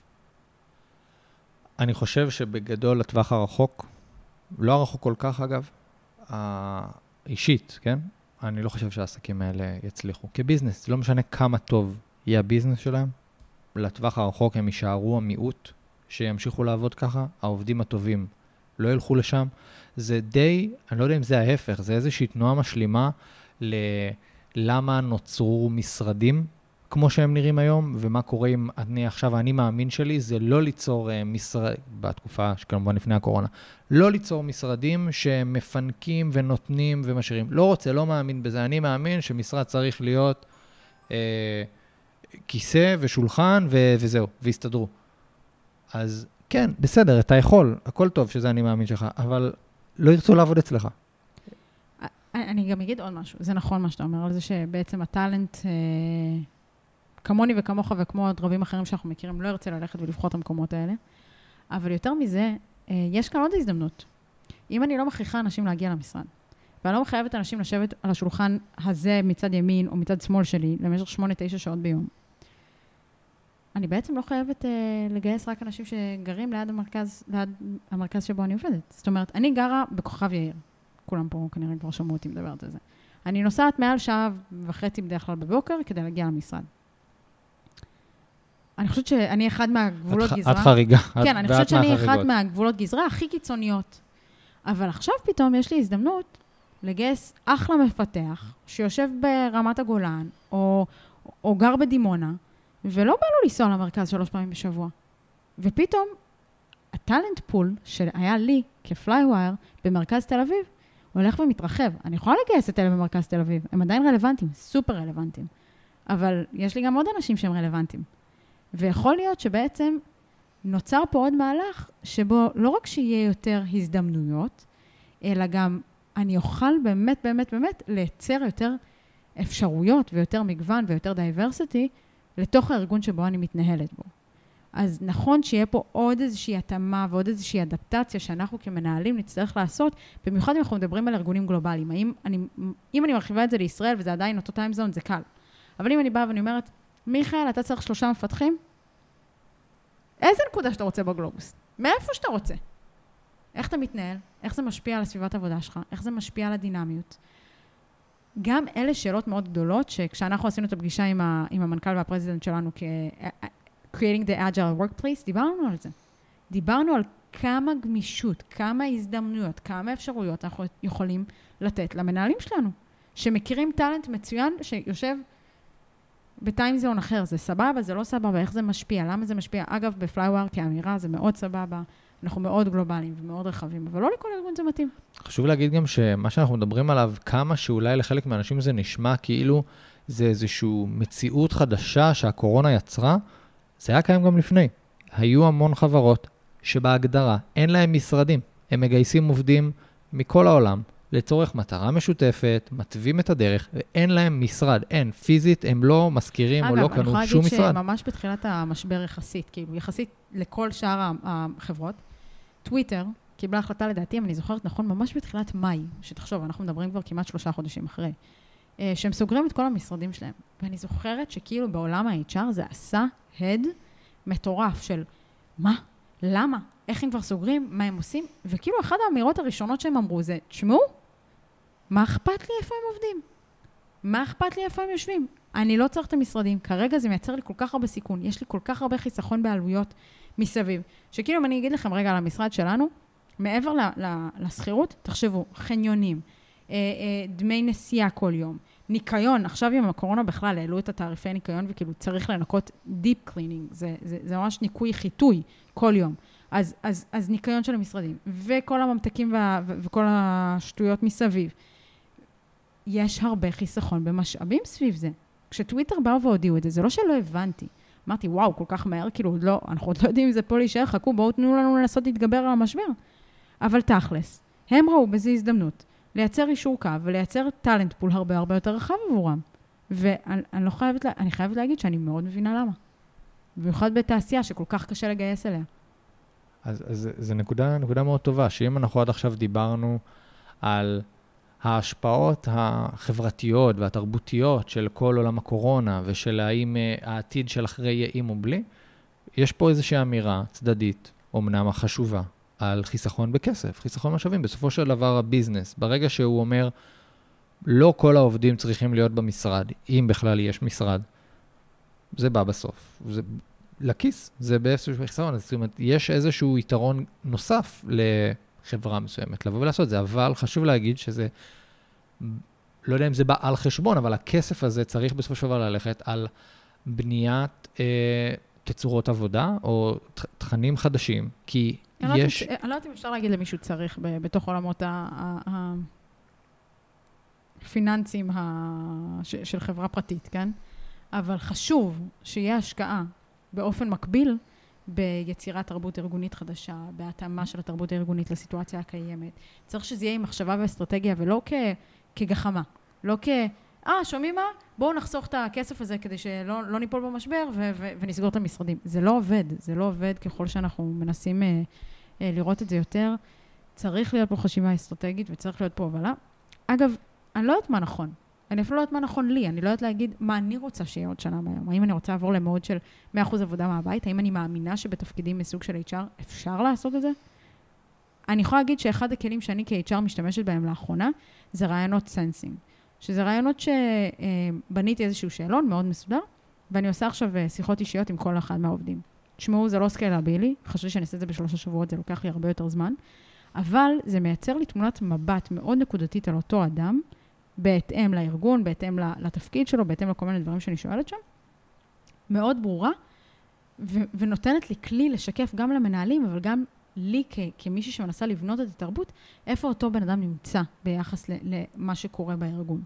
Speaker 2: אני חושב שבגדול לטווח הרחוק, לא הרחוק כל כך אגב, האישית, כן? אני לא חושב שהעסקים האלה יצליחו. כביזנס, לא משנה כמה טוב יהיה הביזנס שלהם, לטווח הרחוק הם יישארו המיעוט שימשיכו לעבוד ככה, העובדים הטובים לא ילכו לשם. זה די, אני לא יודע אם זה ההפך, זה איזושהי תנועה משלימה ללמה נוצרו משרדים כמו שהם נראים היום, ומה קורה אם אני עכשיו, האני מאמין שלי, זה לא ליצור uh, משרד, בתקופה שכמובן לפני הקורונה, לא ליצור משרדים שמפנקים ונותנים ומשאירים. לא רוצה, לא מאמין בזה. אני מאמין שמשרד צריך להיות uh, כיסא ושולחן ו- וזהו, והסתדרו. אז כן, בסדר, אתה יכול, הכל טוב שזה אני מאמין שלך, אבל לא ירצו לעבוד אצלך.
Speaker 1: אני גם אגיד עוד משהו, זה נכון מה שאתה אומר, על זה שבעצם הטאלנט, אה, כמוני וכמוך וכמו עוד רבים אחרים שאנחנו מכירים, לא ירצה ללכת ולבחור את המקומות האלה. אבל יותר מזה, אה, יש כאן עוד הזדמנות. אם אני לא מכריחה אנשים להגיע למשרד, ואני לא מחייבת אנשים לשבת על השולחן הזה מצד ימין או מצד שמאל שלי למשך 8-9 שעות ביום, אני בעצם לא חייבת אה, לגייס רק אנשים שגרים ליד המרכז, ליד המרכז שבו אני עובדת. זאת אומרת, אני גרה בכוכב יאיר. כולם פה כנראה כבר שמעו אותי מדברת על זה. אני נוסעת מעל שעה וחצי בדרך כלל בבוקר כדי להגיע למשרד. אני חושבת שאני אחד מהגבולות
Speaker 2: את
Speaker 1: גזרה.
Speaker 2: את חריגה.
Speaker 1: כן, אני חושבת שאני אחד
Speaker 2: מהחריגות.
Speaker 1: מהגבולות גזרה הכי קיצוניות. אבל עכשיו פתאום יש לי הזדמנות לגייס אחלה מפתח שיושב ברמת הגולן, או, או גר בדימונה, ולא בא לו לנסוע למרכז שלוש פעמים בשבוע. ופתאום ה-talent pool שהיה לי כ-Flywire במרכז תל אביב, הולך ומתרחב. אני יכולה לגייס את אלה במרכז תל אביב, הם עדיין רלוונטיים, סופר רלוונטיים. אבל יש לי גם עוד אנשים שהם רלוונטיים. ויכול להיות שבעצם נוצר פה עוד מהלך שבו לא רק שיהיה יותר הזדמנויות, אלא גם אני אוכל באמת, באמת, באמת לייצר יותר אפשרויות ויותר מגוון ויותר diversity לתוך הארגון שבו אני מתנהלת בו. אז נכון שיהיה פה עוד איזושהי התאמה ועוד איזושהי אדפטציה שאנחנו כמנהלים נצטרך לעשות, במיוחד אם אנחנו מדברים על ארגונים גלובליים. האם אני, אם אני מרחיבה את זה לישראל וזה עדיין אותו timezone, זה קל. אבל אם אני באה ואני אומרת, מיכאל, אתה צריך שלושה מפתחים? איזה נקודה שאתה רוצה בגלובוס? מאיפה שאתה רוצה. איך אתה מתנהל? איך זה משפיע על הסביבת העבודה שלך? איך זה משפיע על הדינמיות? גם אלה שאלות מאוד גדולות, שכשאנחנו עשינו את הפגישה עם, ה, עם המנכ"ל והפרזידנט שלנו כ-Creating the Agile Workplace, דיברנו על זה. דיברנו על כמה גמישות, כמה הזדמנויות, כמה אפשרויות אנחנו יכולים לתת למנהלים שלנו, שמכירים טאלנט מצוין שיושב בטיימזון אחר, זה סבבה, זה לא סבבה, איך זה משפיע, למה זה משפיע. אגב, בפלייוואר כאמירה זה מאוד סבבה, אנחנו מאוד גלובליים ומאוד רחבים, אבל לא לכל ארגון זה מתאים.
Speaker 2: חשוב להגיד גם שמה שאנחנו מדברים עליו, כמה שאולי לחלק מהאנשים זה נשמע כאילו זה איזושהי מציאות חדשה שהקורונה יצרה, זה היה קיים גם לפני. היו המון חברות שבהגדרה אין להם משרדים, הם מגייסים עובדים מכל העולם לצורך מטרה משותפת, מתווים את הדרך, ואין להם משרד, אין, פיזית הם לא משכירים או לא קנו שום
Speaker 1: אגב, אני יכולה
Speaker 2: משרד.
Speaker 1: להגיד שממש בתחילת המשבר יחסית, כאילו יחסית לכל שאר החברות, טוויטר קיבלה החלטה, לדעתי, אם אני זוכרת נכון, ממש בתחילת מאי, שתחשוב, אנחנו מדברים כבר כמעט שלושה חודשים אחרי, אה, שהם סוגרים את כל המשרדים שלהם. ואני זוכרת שכאילו בעולם ה-HR זה עשה הד מטורף של מה? למה? איך הם כבר סוגרים? מה הם עושים? וכאילו אחת האמירות הראשונות שהם אמרו זה, תשמעו, מה אכפת לי איפה הם עובדים? מה אכפת לי איפה הם יושבים? אני לא צריך את המשרדים. כרגע זה מייצר לי כל כך הרבה סיכון. יש לי כל כך הרבה חיסכון בעלויות מסביב. שכאילו, אם אני אגיד לכם רגע על המשרד שלנו, מעבר לשכירות, תחשבו, חניונים, אה, אה, דמי נסיעה כל יום, ניקיון, עכשיו עם הקורונה בכלל העלו את התעריפי ניקיון וכאילו צריך לנקות deep cleaning, זה, זה, זה ממש ניקוי חיטוי כל יום. אז, אז, אז ניקיון של המשרדים, וכל הממתקים וה, וכל השטויות מסביב. יש הרבה חיסכון במשאבים סביב זה. כשטוויטר באו והודיעו את זה, זה לא שלא הבנתי. אמרתי, וואו, כל כך מהר, כאילו, עוד לא, אנחנו עוד לא יודעים אם זה פה להישאר, חכו, בואו תנו לנו לנסות להתגבר על המשבר. אבל תכלס, הם ראו בזה הזדמנות לייצר אישור קו ולייצר טאלנט פול הרבה הרבה יותר רחב עבורם. ואני לא חייבת, אני חייבת להגיד שאני מאוד מבינה למה. במיוחד בתעשייה שכל כך קשה לגייס אליה.
Speaker 2: אז, אז זו נקודה, נקודה מאוד טובה, שאם אנחנו עד עכשיו דיברנו על ההשפעות החברתיות והתרבותיות של כל עולם הקורונה ושל האם אה, העתיד של אחרי יהיה עם או בלי, יש פה איזושהי אמירה צדדית, אומנם החשובה, על חיסכון בכסף, חיסכון משאבים. בסופו של דבר הביזנס, ברגע שהוא אומר, לא כל העובדים צריכים להיות במשרד, אם בכלל יש משרד, זה בא בסוף. זה לכיס, זה באיזשהו חיסרון. זאת אומרת, יש איזשהו יתרון נוסף לחברה מסוימת לבוא ולעשות את זה, אבל חשוב להגיד שזה, לא יודע אם זה בא על חשבון, אבל הכסף הזה צריך בסופו של דבר ללכת על בניית אה, תצורות עבודה או תכנים חדשים, כי
Speaker 1: אני
Speaker 2: יש...
Speaker 1: לא אני לא יודעת אם אפשר להגיד למישהו צריך בתוך עולמות הפיננסים של חברה פרטית, כן? אבל חשוב שיהיה השקעה באופן מקביל ביצירת תרבות ארגונית חדשה, בהתאמה של התרבות הארגונית לסיטואציה הקיימת. צריך שזה יהיה עם מחשבה ואסטרטגיה ולא כ, כגחמה. לא כ... אה, שומעים מה? בואו נחסוך את הכסף הזה כדי שלא לא ניפול במשבר ו- ו- ונסגור את המשרדים. זה לא עובד, זה לא עובד ככל שאנחנו מנסים אה, אה, לראות את זה יותר. צריך להיות פה חשיבה אסטרטגית וצריך להיות פה הובלה. אגב, אני לא יודעת מה נכון. אני אפילו לא יודעת מה נכון לי, אני לא יודעת להגיד מה אני רוצה שיהיה עוד שנה מהיום. האם אני רוצה לעבור למוד של 100% עבודה מהבית? האם אני מאמינה שבתפקידים מסוג של HR אפשר לעשות את זה? אני יכולה להגיד שאחד הכלים שאני כ-HR משתמשת בהם לאחרונה, זה ראיונות sensing. שזה ראיונות שבניתי איזשהו שאלון מאוד מסודר, ואני עושה עכשיו אה, שיחות אישיות עם כל אחד מהעובדים. תשמעו, זה לא סקיילבילי, חשבתי שאני אעשה את זה בשלושה שבועות, זה לוקח לי הרבה יותר זמן, אבל זה מייצר לי תמונת מבט מאוד נקודתית על אותו אדם, בהתאם לארגון, בהתאם לתפקיד שלו, בהתאם לכל מיני דברים שאני שואלת שם, מאוד ברורה, ו- ונותנת לי כלי לשקף גם למנהלים, אבל גם לי כ- כמישהי שמנסה לבנות את התרבות, איפה אותו בן אדם נמצא ביחס למה שקורה בארגון.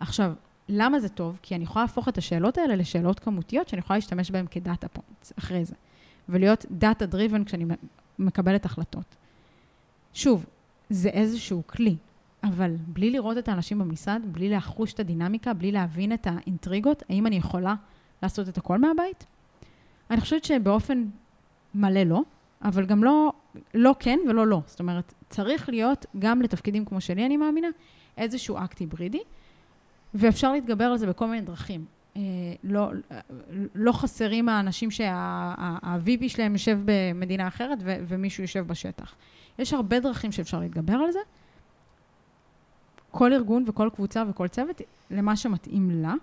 Speaker 1: עכשיו, למה זה טוב? כי אני יכולה להפוך את השאלות האלה לשאלות כמותיות שאני יכולה להשתמש בהן כ data points אחרי זה, ולהיות data driven כשאני מקבלת החלטות. שוב, זה איזשהו כלי, אבל בלי לראות את האנשים במשרד, בלי לחוש את הדינמיקה, בלי להבין את האינטריגות, האם אני יכולה לעשות את הכל מהבית? אני חושבת שבאופן מלא לא, אבל גם לא, לא כן ולא לא. זאת אומרת, צריך להיות, גם לתפקידים כמו שלי, אני מאמינה, איזשהו אקט היברידי, ואפשר להתגבר על זה בכל מיני דרכים. אה, לא, לא חסרים האנשים שה-VP שלהם יושב במדינה אחרת ו- ומישהו יושב בשטח. יש הרבה דרכים שאפשר להתגבר על זה. כל ארגון וכל קבוצה וכל צוות למה שמתאים לה.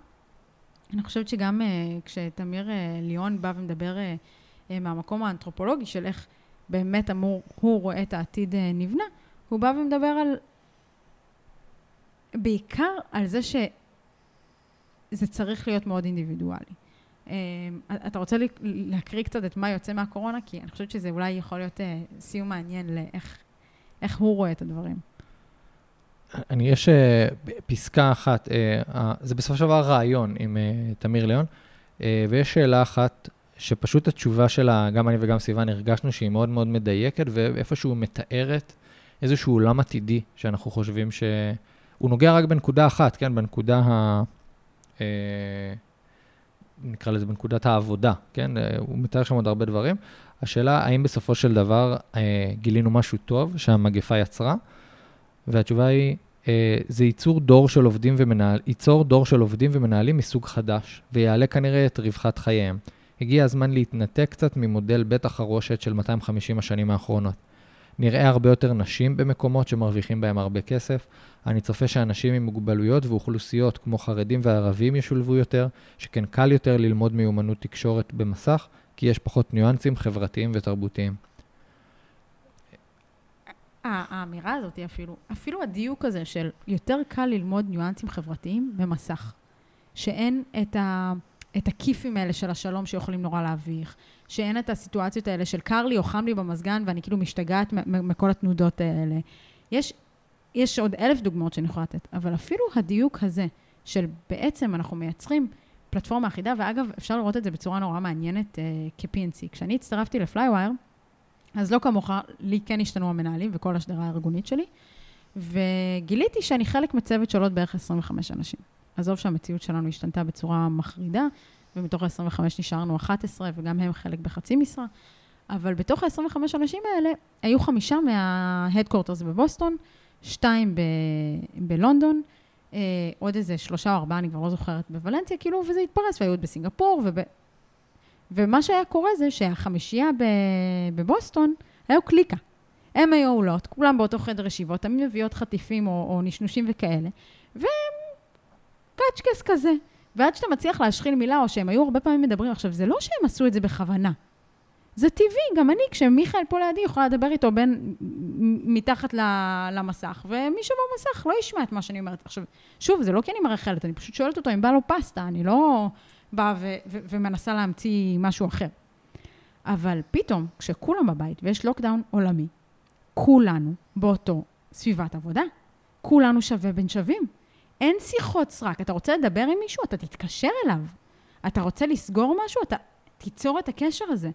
Speaker 1: אני חושבת שגם uh, כשתמיר uh, ליאון בא ומדבר uh, uh, מהמקום האנתרופולוגי של איך באמת אמור, הוא רואה את העתיד uh, נבנה, הוא בא ומדבר על, בעיקר על זה שזה צריך להיות מאוד אינדיבידואלי. Uh, אתה רוצה להקריא קצת את מה יוצא מהקורונה? כי אני חושבת שזה אולי יכול להיות uh, סיום מעניין לאיך הוא רואה את הדברים.
Speaker 2: אני, יש uh, פסקה אחת, uh, זה בסופו של דבר רעיון עם uh, תמיר ליאון, ויש שאלה אחת שפשוט התשובה שלה, גם אני וגם סיוון הרגשנו שהיא מאוד מאוד מדייקת, ואיפשהו מתארת איזשהו עולם עתידי שאנחנו חושבים שהוא נוגע רק בנקודה אחת, כן? בנקודה ה... נקרא לזה בנקודת העבודה, כן? הוא מתאר שם עוד הרבה דברים, השאלה, האם בסופו של דבר אה, גילינו משהו טוב שהמגפה יצרה? והתשובה היא, אה, זה ייצור דור של עובדים ומנהל, ייצור דור של עובדים ומנהלים מסוג חדש, ויעלה כנראה את רווחת חייהם. הגיע הזמן להתנתק קצת ממודל בית החרושת של 250 השנים האחרונות. נראה הרבה יותר נשים במקומות שמרוויחים בהם הרבה כסף. אני צופה שאנשים עם מוגבלויות ואוכלוסיות כמו חרדים וערבים ישולבו יותר, שכן קל יותר ללמוד מיומנות תקשורת במסך, כי יש פחות ניואנסים חברתיים ותרבותיים.
Speaker 1: האמירה הזאת אפילו, אפילו הדיוק הזה של יותר קל ללמוד ניואנסים חברתיים במסך. שאין את, ה, את הכיפים האלה של השלום שיכולים נורא להביך, שאין את הסיטואציות האלה של קר לי או חם לי במזגן ואני כאילו משתגעת מכל התנודות האלה. יש, יש עוד אלף דוגמאות שאני יכולה לתת, אבל אפילו הדיוק הזה של בעצם אנחנו מייצרים פלטפורמה אחידה, ואגב, אפשר לראות את זה בצורה נורא מעניינת uh, כ-PNC. כשאני הצטרפתי לפלייווייר, אז לא כמוך, לי כן השתנו המנהלים וכל השדרה הארגונית שלי, וגיליתי שאני חלק מצוות של עוד בערך 25 אנשים. עזוב שהמציאות שלנו השתנתה בצורה מחרידה, ומתוך ה-25 נשארנו 11, וגם הם חלק בחצי משרה, אבל בתוך ה-25 אנשים האלה, היו חמישה מה-Headquarters בבוסטון, שתיים ב- בלונדון, אה, עוד איזה שלושה או ארבעה, אני כבר לא זוכרת, בוולנסיה, כאילו, וזה התפרס, והיו עוד בסינגפור, וב... ומה שהיה קורה זה שהחמישייה בבוסטון היו קליקה. הם היו עולות, כולם באותו חדר ישיבות, תמיד מביאות חטיפים או, או נשנושים וכאלה, והם קאצ'קס כזה. ועד שאתה מצליח להשחיל מילה, או שהם היו הרבה פעמים מדברים, עכשיו, זה לא שהם עשו את זה בכוונה. זה טבעי, גם אני, כשמיכאל פה לידי, יכולה לדבר איתו בין, מתחת למסך, ומי שבמסך לא ישמע את מה שאני אומרת. עכשיו, שוב, זה לא כי אני מרחלת, אני פשוט שואלת אותו אם בא לו פסטה, אני לא באה ו- ו- ומנסה להמציא משהו אחר. אבל פתאום, כשכולם בבית ויש לוקדאון עולמי, כולנו באותו סביבת עבודה, כולנו שווה בין שווים. אין שיחות סרק. אתה רוצה לדבר עם מישהו, אתה תתקשר אליו. אתה רוצה לסגור משהו, אתה תיצור את הקשר הזה.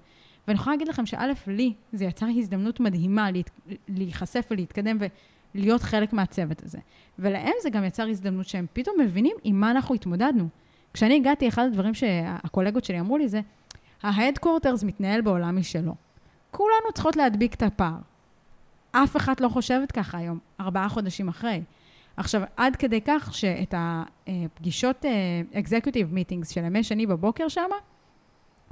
Speaker 1: ואני יכולה להגיד לכם שא', לי זה יצר הזדמנות מדהימה להת... להיחשף ולהתקדם ולהיות חלק מהצוות הזה. ולהם זה גם יצר הזדמנות שהם פתאום מבינים עם מה אנחנו התמודדנו. כשאני הגעתי, אחד הדברים שהקולגות שלי אמרו לי זה, ההדקורטרס מתנהל בעולם משלו. כולנו צריכות להדביק את הפער. אף אחד לא חושבת ככה היום, ארבעה חודשים אחרי. עכשיו, עד כדי כך שאת הפגישות אקזקיוטיב מיטינגס של ימי שני בבוקר שם,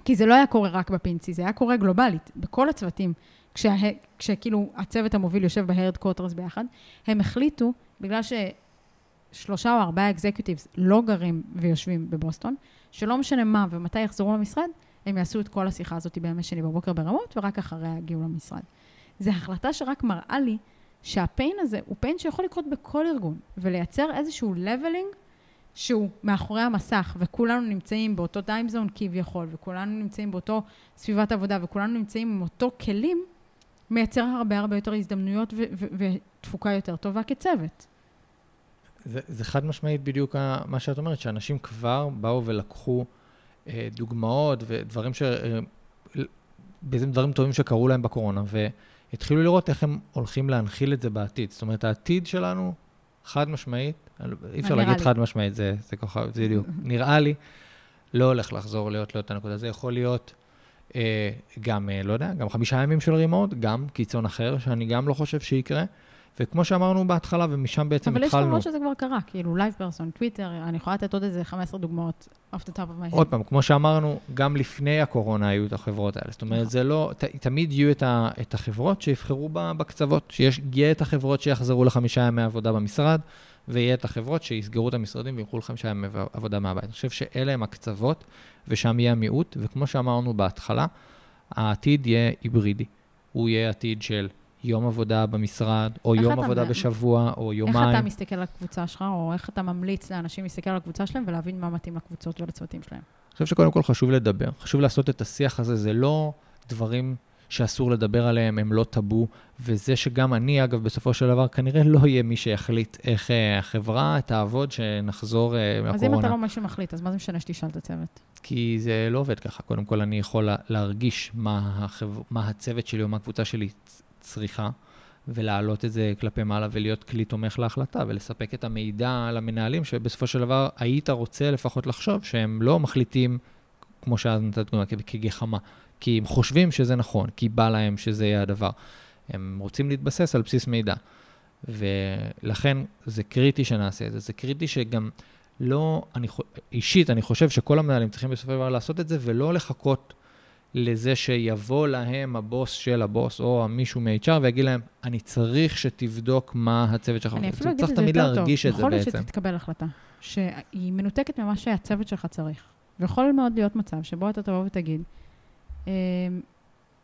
Speaker 1: כי זה לא היה קורה רק בפינצי, זה היה קורה גלובלית, בכל הצוותים, כשה, כשכאילו הצוות המוביל יושב ב headquarters ביחד, הם החליטו, בגלל ששלושה או ארבעה executives לא גרים ויושבים בבוסטון, שלא משנה מה ומתי יחזרו למשרד, הם יעשו את כל השיחה הזאת בימי שני בבוקר ב remote, ורק אחריה יגיעו למשרד. זו החלטה שרק מראה לי שה pain הזה הוא pain שיכול לקרות בכל ארגון, ולייצר איזשהו leveling שהוא מאחורי המסך, וכולנו נמצאים באותו timezone כביכול, וכולנו נמצאים באותו סביבת עבודה, וכולנו נמצאים עם אותו כלים, מייצר הרבה הרבה יותר הזדמנויות ותפוקה יותר טובה כצוות.
Speaker 2: זה, זה חד משמעית בדיוק מה שאת אומרת, שאנשים כבר באו ולקחו אה, דוגמאות ודברים ש... אה, בעצם דברים טובים שקרו להם בקורונה, והתחילו לראות איך הם הולכים להנחיל את זה בעתיד. זאת אומרת, העתיד שלנו, חד משמעית, אי אפשר להגיד לי. חד משמעית, זה, זה ככה, זה בדיוק, נראה לי, לא הולך לחזור להיות לאותה נקודה. זה יכול להיות אה, גם, אה, לא יודע, גם חמישה ימים של remote, גם קיצון אחר, שאני גם לא חושב שיקרה. וכמו שאמרנו בהתחלה, ומשם בעצם
Speaker 1: אבל
Speaker 2: התחלנו...
Speaker 1: אבל יש למרות שזה כבר קרה, כאילו LivePerson, טוויטר, אני יכולה לתת עוד איזה 15 דוגמאות off the top of my head.
Speaker 2: עוד פעם, כמו שאמרנו, גם לפני הקורונה היו את החברות האלה. זאת אומרת, נכון. זה לא, ת, תמיד יהיו את, ה, את החברות שיבחרו בקצוות, שיש, יהיה את החברות שיחזרו לחמישה ימי עבודה במשרד, ויהיה את החברות שיסגרו את המשרדים וילכו לחמישה ימי עבודה מהבית. אני חושב שאלה הם הקצוות, ושם יהיה המיעוט, וכמו שאמרנו בהתחלה, העתיד יהיה היברידי. הוא יהיה עתיד של יום עבודה במשרד, או יום עבודה מ... בשבוע, או יומיים.
Speaker 1: איך אתה מסתכל על הקבוצה שלך, או איך אתה ממליץ לאנשים להסתכל על הקבוצה שלהם ולהבין מה מתאים לקבוצות ולצוותים שלהם?
Speaker 2: אני חושב שקודם כל חשוב לדבר. חשוב לעשות את השיח הזה, זה לא דברים שאסור לדבר עליהם, הם לא טאבו, וזה שגם אני, אגב, בסופו של דבר, כנראה לא יהיה מי שיחליט איך uh, החברה תעבוד, שנחזור uh, מהקורונה.
Speaker 1: אז אם אתה לא מי שמחליט, אז מה זה משנה שתשאל את הצוות?
Speaker 2: כי זה לא עובד ככה. קודם כל, אני יכול להרגיש מה, החבר... מה הצוות שלי או מה הקבוצה שלי צריכה, ולהעלות את זה כלפי מעלה ולהיות כלי תומך להחלטה, ולספק את המידע למנהלים, שבסופו של דבר היית רוצה לפחות לחשוב שהם לא מחליטים כמו שאז נתת דוגמא, כגחמה. כי הם חושבים שזה נכון, כי בא להם שזה יהיה הדבר. הם רוצים להתבסס על בסיס מידע. ולכן זה קריטי שנעשה את זה. זה קריטי שגם לא, אני, אישית, אני חושב שכל המנהלים צריכים בסופו של דבר לעשות את זה, ולא לחכות לזה שיבוא להם הבוס של הבוס, או מישהו מ-HR, ויגיד להם, אני צריך שתבדוק מה הצוות שלך.
Speaker 1: אני אפילו אגיד את זה יותר טוב. צריך תמיד להרגיש את זה בעצם. יכול להיות שתתקבל החלטה, שהיא מנותקת ממה שהצוות שלך צריך. ויכול מאוד להיות מצב שבו אתה תבוא ותגיד, אמ,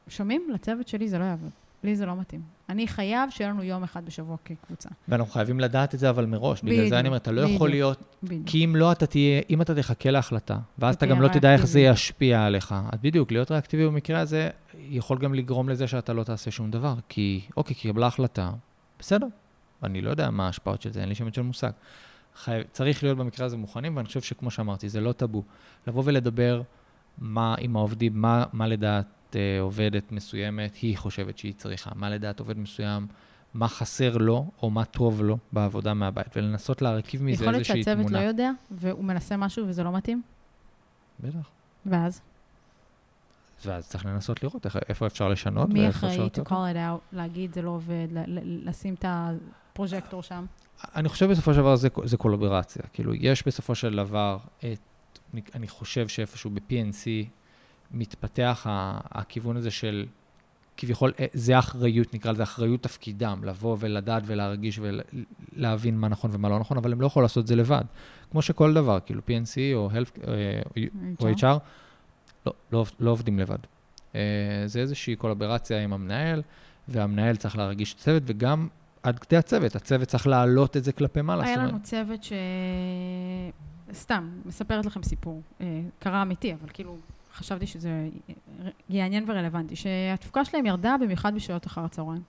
Speaker 1: שומעים? לצוות שלי זה לא יעבוד. לי זה לא מתאים. אני חייב שיהיה לנו יום אחד בשבוע כקבוצה.
Speaker 2: ואנחנו חייבים לדעת את זה אבל מראש. בגלל זה אני אומר, אתה לא יכול להיות... בדיוק. כי אם לא, אתה תהיה, אם אתה תחכה להחלטה, ואז אתה גם לא תדע איך זה ישפיע עליך. אז בדיוק, להיות ריאקטיבי במקרה הזה, יכול גם לגרום לזה שאתה לא תעשה שום דבר. כי, אוקיי, קיבלה החלטה, בסדר. אני לא יודע מה ההשפעות של זה, אין לי שמץ של מושג. חי... צריך להיות במקרה הזה מוכנים, ואני חושב שכמו שאמרתי, זה לא טאבו. לבוא ולדבר מה עם העובדים, מה, מה לדעת אה, עובדת מסוימת היא חושבת שהיא צריכה, מה לדעת עובד מסוים, מה חסר לו או מה טוב לו בעבודה מהבית, ולנסות להרכיב מזה איזושהי תמונה.
Speaker 1: יכול להיות שהצוות לא יודע, והוא מנסה משהו וזה לא מתאים?
Speaker 2: בטח.
Speaker 1: ואז?
Speaker 2: ואז צריך לנסות לראות איך, איפה אפשר לשנות.
Speaker 1: מי אחראי to call it out, להגיד זה לא עובד, לשים את הפרוז'קטור שם?
Speaker 2: אני חושב בסופו של דבר זה, זה קולברציה. כאילו, יש בסופו של דבר את, אני חושב שאיפשהו ב-PNC מתפתח הכיוון הזה של כביכול, אה, זה אחריות, נקרא לזה אחריות תפקידם, לבוא ולדעת ולהרגיש ולהבין מה נכון ומה לא נכון, אבל הם לא יכולים לעשות את זה לבד. כמו שכל דבר, כאילו PNC או, health, אה, או HR, לא, לא, לא עובדים לבד. אה, זה איזושהי קולברציה עם המנהל, והמנהל צריך להרגיש את הצוות, וגם עד כדי הצוות, הצוות צריך להעלות את זה כלפי מעלה.
Speaker 1: היה לנו צוות ש... סתם, מספרת לכם סיפור. קרה אמיתי, אבל כאילו, חשבתי שזה יעניין ורלוונטי, שהתפוקה שלהם ירדה במיוחד בשעות אחר הצהריים.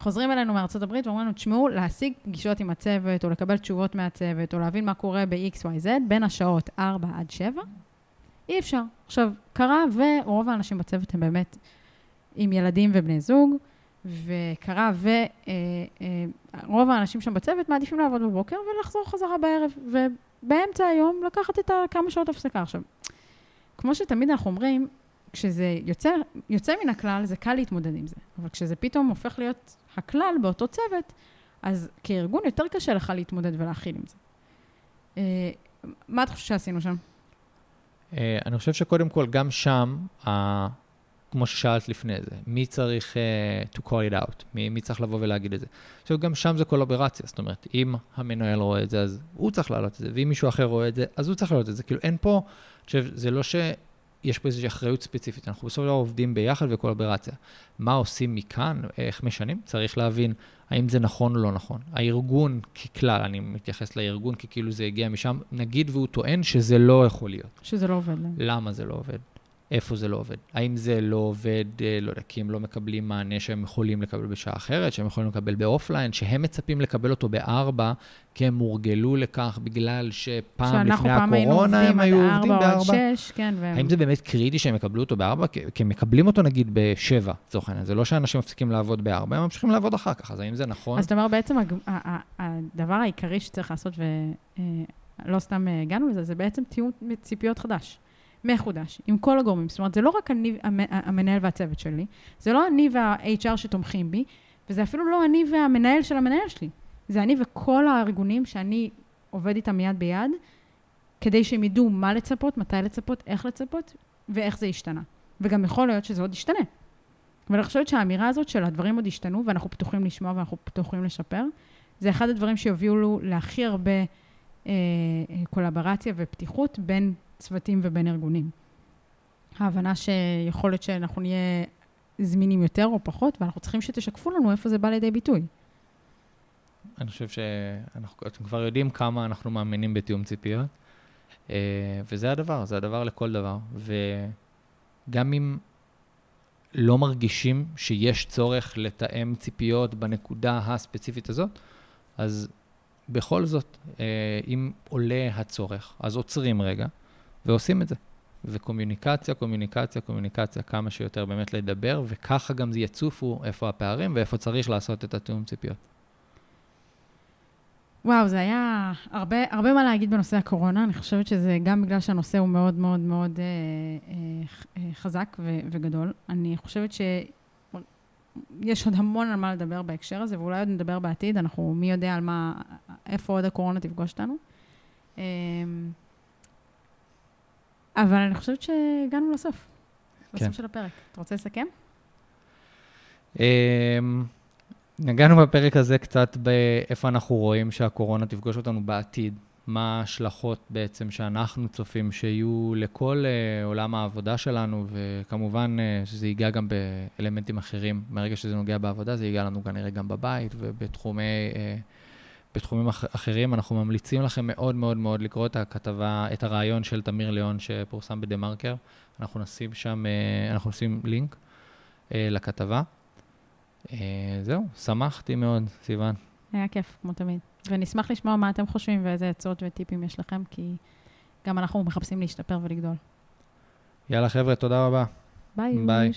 Speaker 1: חוזרים אלינו מארצות הברית ואומרים לנו, תשמעו, להשיג פגישות עם הצוות, או לקבל תשובות מהצוות, או להבין מה קורה ב-XYZ, בין השעות 4 עד 7, אי אפשר. עכשיו, קרה, ורוב האנשים בצוות הם באמת עם ילדים ובני זוג, וקרה, ורוב אה, אה, האנשים שם בצוות מעדיפים לעבוד בבוקר ולחזור חזרה בערב, ובאמצע היום לקחת את כמה שעות הפסקה. עכשיו, כמו שתמיד אנחנו אומרים, כשזה יוצא, יוצא מן הכלל, זה קל להתמודד עם זה. אבל כשזה פתאום הופך להיות הכלל באותו צוות, אז כארגון יותר קשה לך להתמודד ולהכיל עם זה. אה, מה אתה חושב שעשינו שם?
Speaker 2: אה, אני חושב שקודם כל, גם שם, כמו ששאלת לפני זה, מי צריך uh, to call it out, מי, מי צריך לבוא ולהגיד את זה. עכשיו, גם שם זה קולברציה, זאת אומרת, אם המנהל רואה את זה, אז הוא צריך להעלות את זה, ואם מישהו אחר רואה את זה, אז הוא צריך להעלות את זה. כאילו, אין פה, אני חושב, זה לא שיש פה איזושהי אחריות ספציפית, אנחנו של דבר עובדים ביחד וקולברציה. מה עושים מכאן, איך משנים, צריך להבין האם זה נכון או לא נכון. הארגון ככלל, אני מתייחס לארגון כי כאילו זה הגיע משם, נגיד והוא טוען שזה לא יכול להיות.
Speaker 1: שזה לא עובד.
Speaker 2: למה זה לא עובד? איפה זה לא עובד. האם זה לא עובד, אה, לא יודע, כי הם לא מקבלים מענה שהם יכולים לקבל בשעה אחרת, שהם יכולים לקבל באופליין, שהם מצפים לקבל אותו בארבע, כי הם הורגלו לכך בגלל שפעם לפני הקורונה הם היו עובדים בארבע. שאנחנו פעם היינו עובדים עד ארבע או עד שש, כן. והם... האם זה באמת קריטי שהם יקבלו אותו בארבע? כי הם מקבלים אותו נגיד בשבע, לצורך העניין. זה לא שאנשים מפסיקים לעבוד בארבע, הם ממשיכים לעבוד אחר כך, אז האם זה נכון?
Speaker 1: אז אתה אומר, בעצם הדבר העיקרי שצריך לעשות, ולא אה, סתם אה, הגענו לזה, זה בעצם תיאום ציפיות חדש. מחודש, עם כל הגורמים. זאת אומרת, זה לא רק אני, המנהל והצוות שלי, זה לא אני וה-HR שתומכים בי, וזה אפילו לא אני והמנהל של המנהל שלי. זה אני וכל הארגונים שאני עובד איתם יד ביד, כדי שהם ידעו מה לצפות, מתי לצפות, איך לצפות, ואיך זה השתנה. וגם יכול להיות שזה עוד ישתנה. אבל אני חושבת שהאמירה הזאת של הדברים עוד השתנו, ואנחנו פתוחים לשמוע ואנחנו פתוחים לשפר, זה אחד הדברים שיובילו להכי הרבה אה, קולברציה ופתיחות בין צוותים ובין ארגונים. ההבנה שיכול להיות שאנחנו נהיה זמינים יותר או פחות, ואנחנו צריכים שתשקפו לנו איפה זה בא לידי ביטוי.
Speaker 2: אני חושב שאתם כבר יודעים כמה אנחנו מאמינים בתיאום ציפיות, אה, וזה הדבר, זה הדבר לכל דבר. וגם אם לא מרגישים שיש צורך לתאם ציפיות בנקודה הספציפית הזאת, אז בכל זאת, אה, אם עולה הצורך, אז עוצרים רגע, ועושים את זה. וקומיוניקציה, קומיוניקציה, קומיוניקציה, כמה שיותר באמת לדבר, וככה גם יצופו איפה הפערים ואיפה צריך לעשות את התיאום ציפיות.
Speaker 1: וואו, זה היה הרבה, הרבה מה להגיד בנושא הקורונה. אני חושבת שזה גם בגלל שהנושא הוא מאוד מאוד מאוד אה, אה, אה חזק ו, וגדול. אני חושבת שיש עוד המון על מה לדבר בהקשר הזה, ואולי עוד נדבר בעתיד. אנחנו, מי יודע על מה, איפה עוד הקורונה תפגוש אותנו. אה, אבל אני חושבת שהגענו לסוף. כן. לסוף של הפרק. אתה רוצה לסכם?
Speaker 2: אמ, נגענו בפרק הזה קצת באיפה אנחנו רואים שהקורונה תפגוש אותנו בעתיד. מה ההשלכות בעצם שאנחנו צופים שיהיו לכל uh, עולם העבודה שלנו, וכמובן uh, שזה ייגע גם באלמנטים אחרים. מרגע שזה נוגע בעבודה, זה ייגע לנו כנראה גם בבית ובתחומי... Uh, בתחומים אח, אחרים. אנחנו ממליצים לכם מאוד מאוד מאוד לקרוא את הכתבה, את הרעיון של תמיר ליאון שפורסם בדה-מרקר. אנחנו נשים שם, אנחנו נשים לינק לכתבה. אה, זהו, שמחתי מאוד, סיוון.
Speaker 1: היה כיף, כמו תמיד. ונשמח לשמוע מה אתם חושבים ואיזה עצות וטיפים יש לכם, כי גם אנחנו מחפשים להשתפר ולגדול.
Speaker 2: יאללה, חבר'ה, תודה רבה.
Speaker 1: ביי. ביי.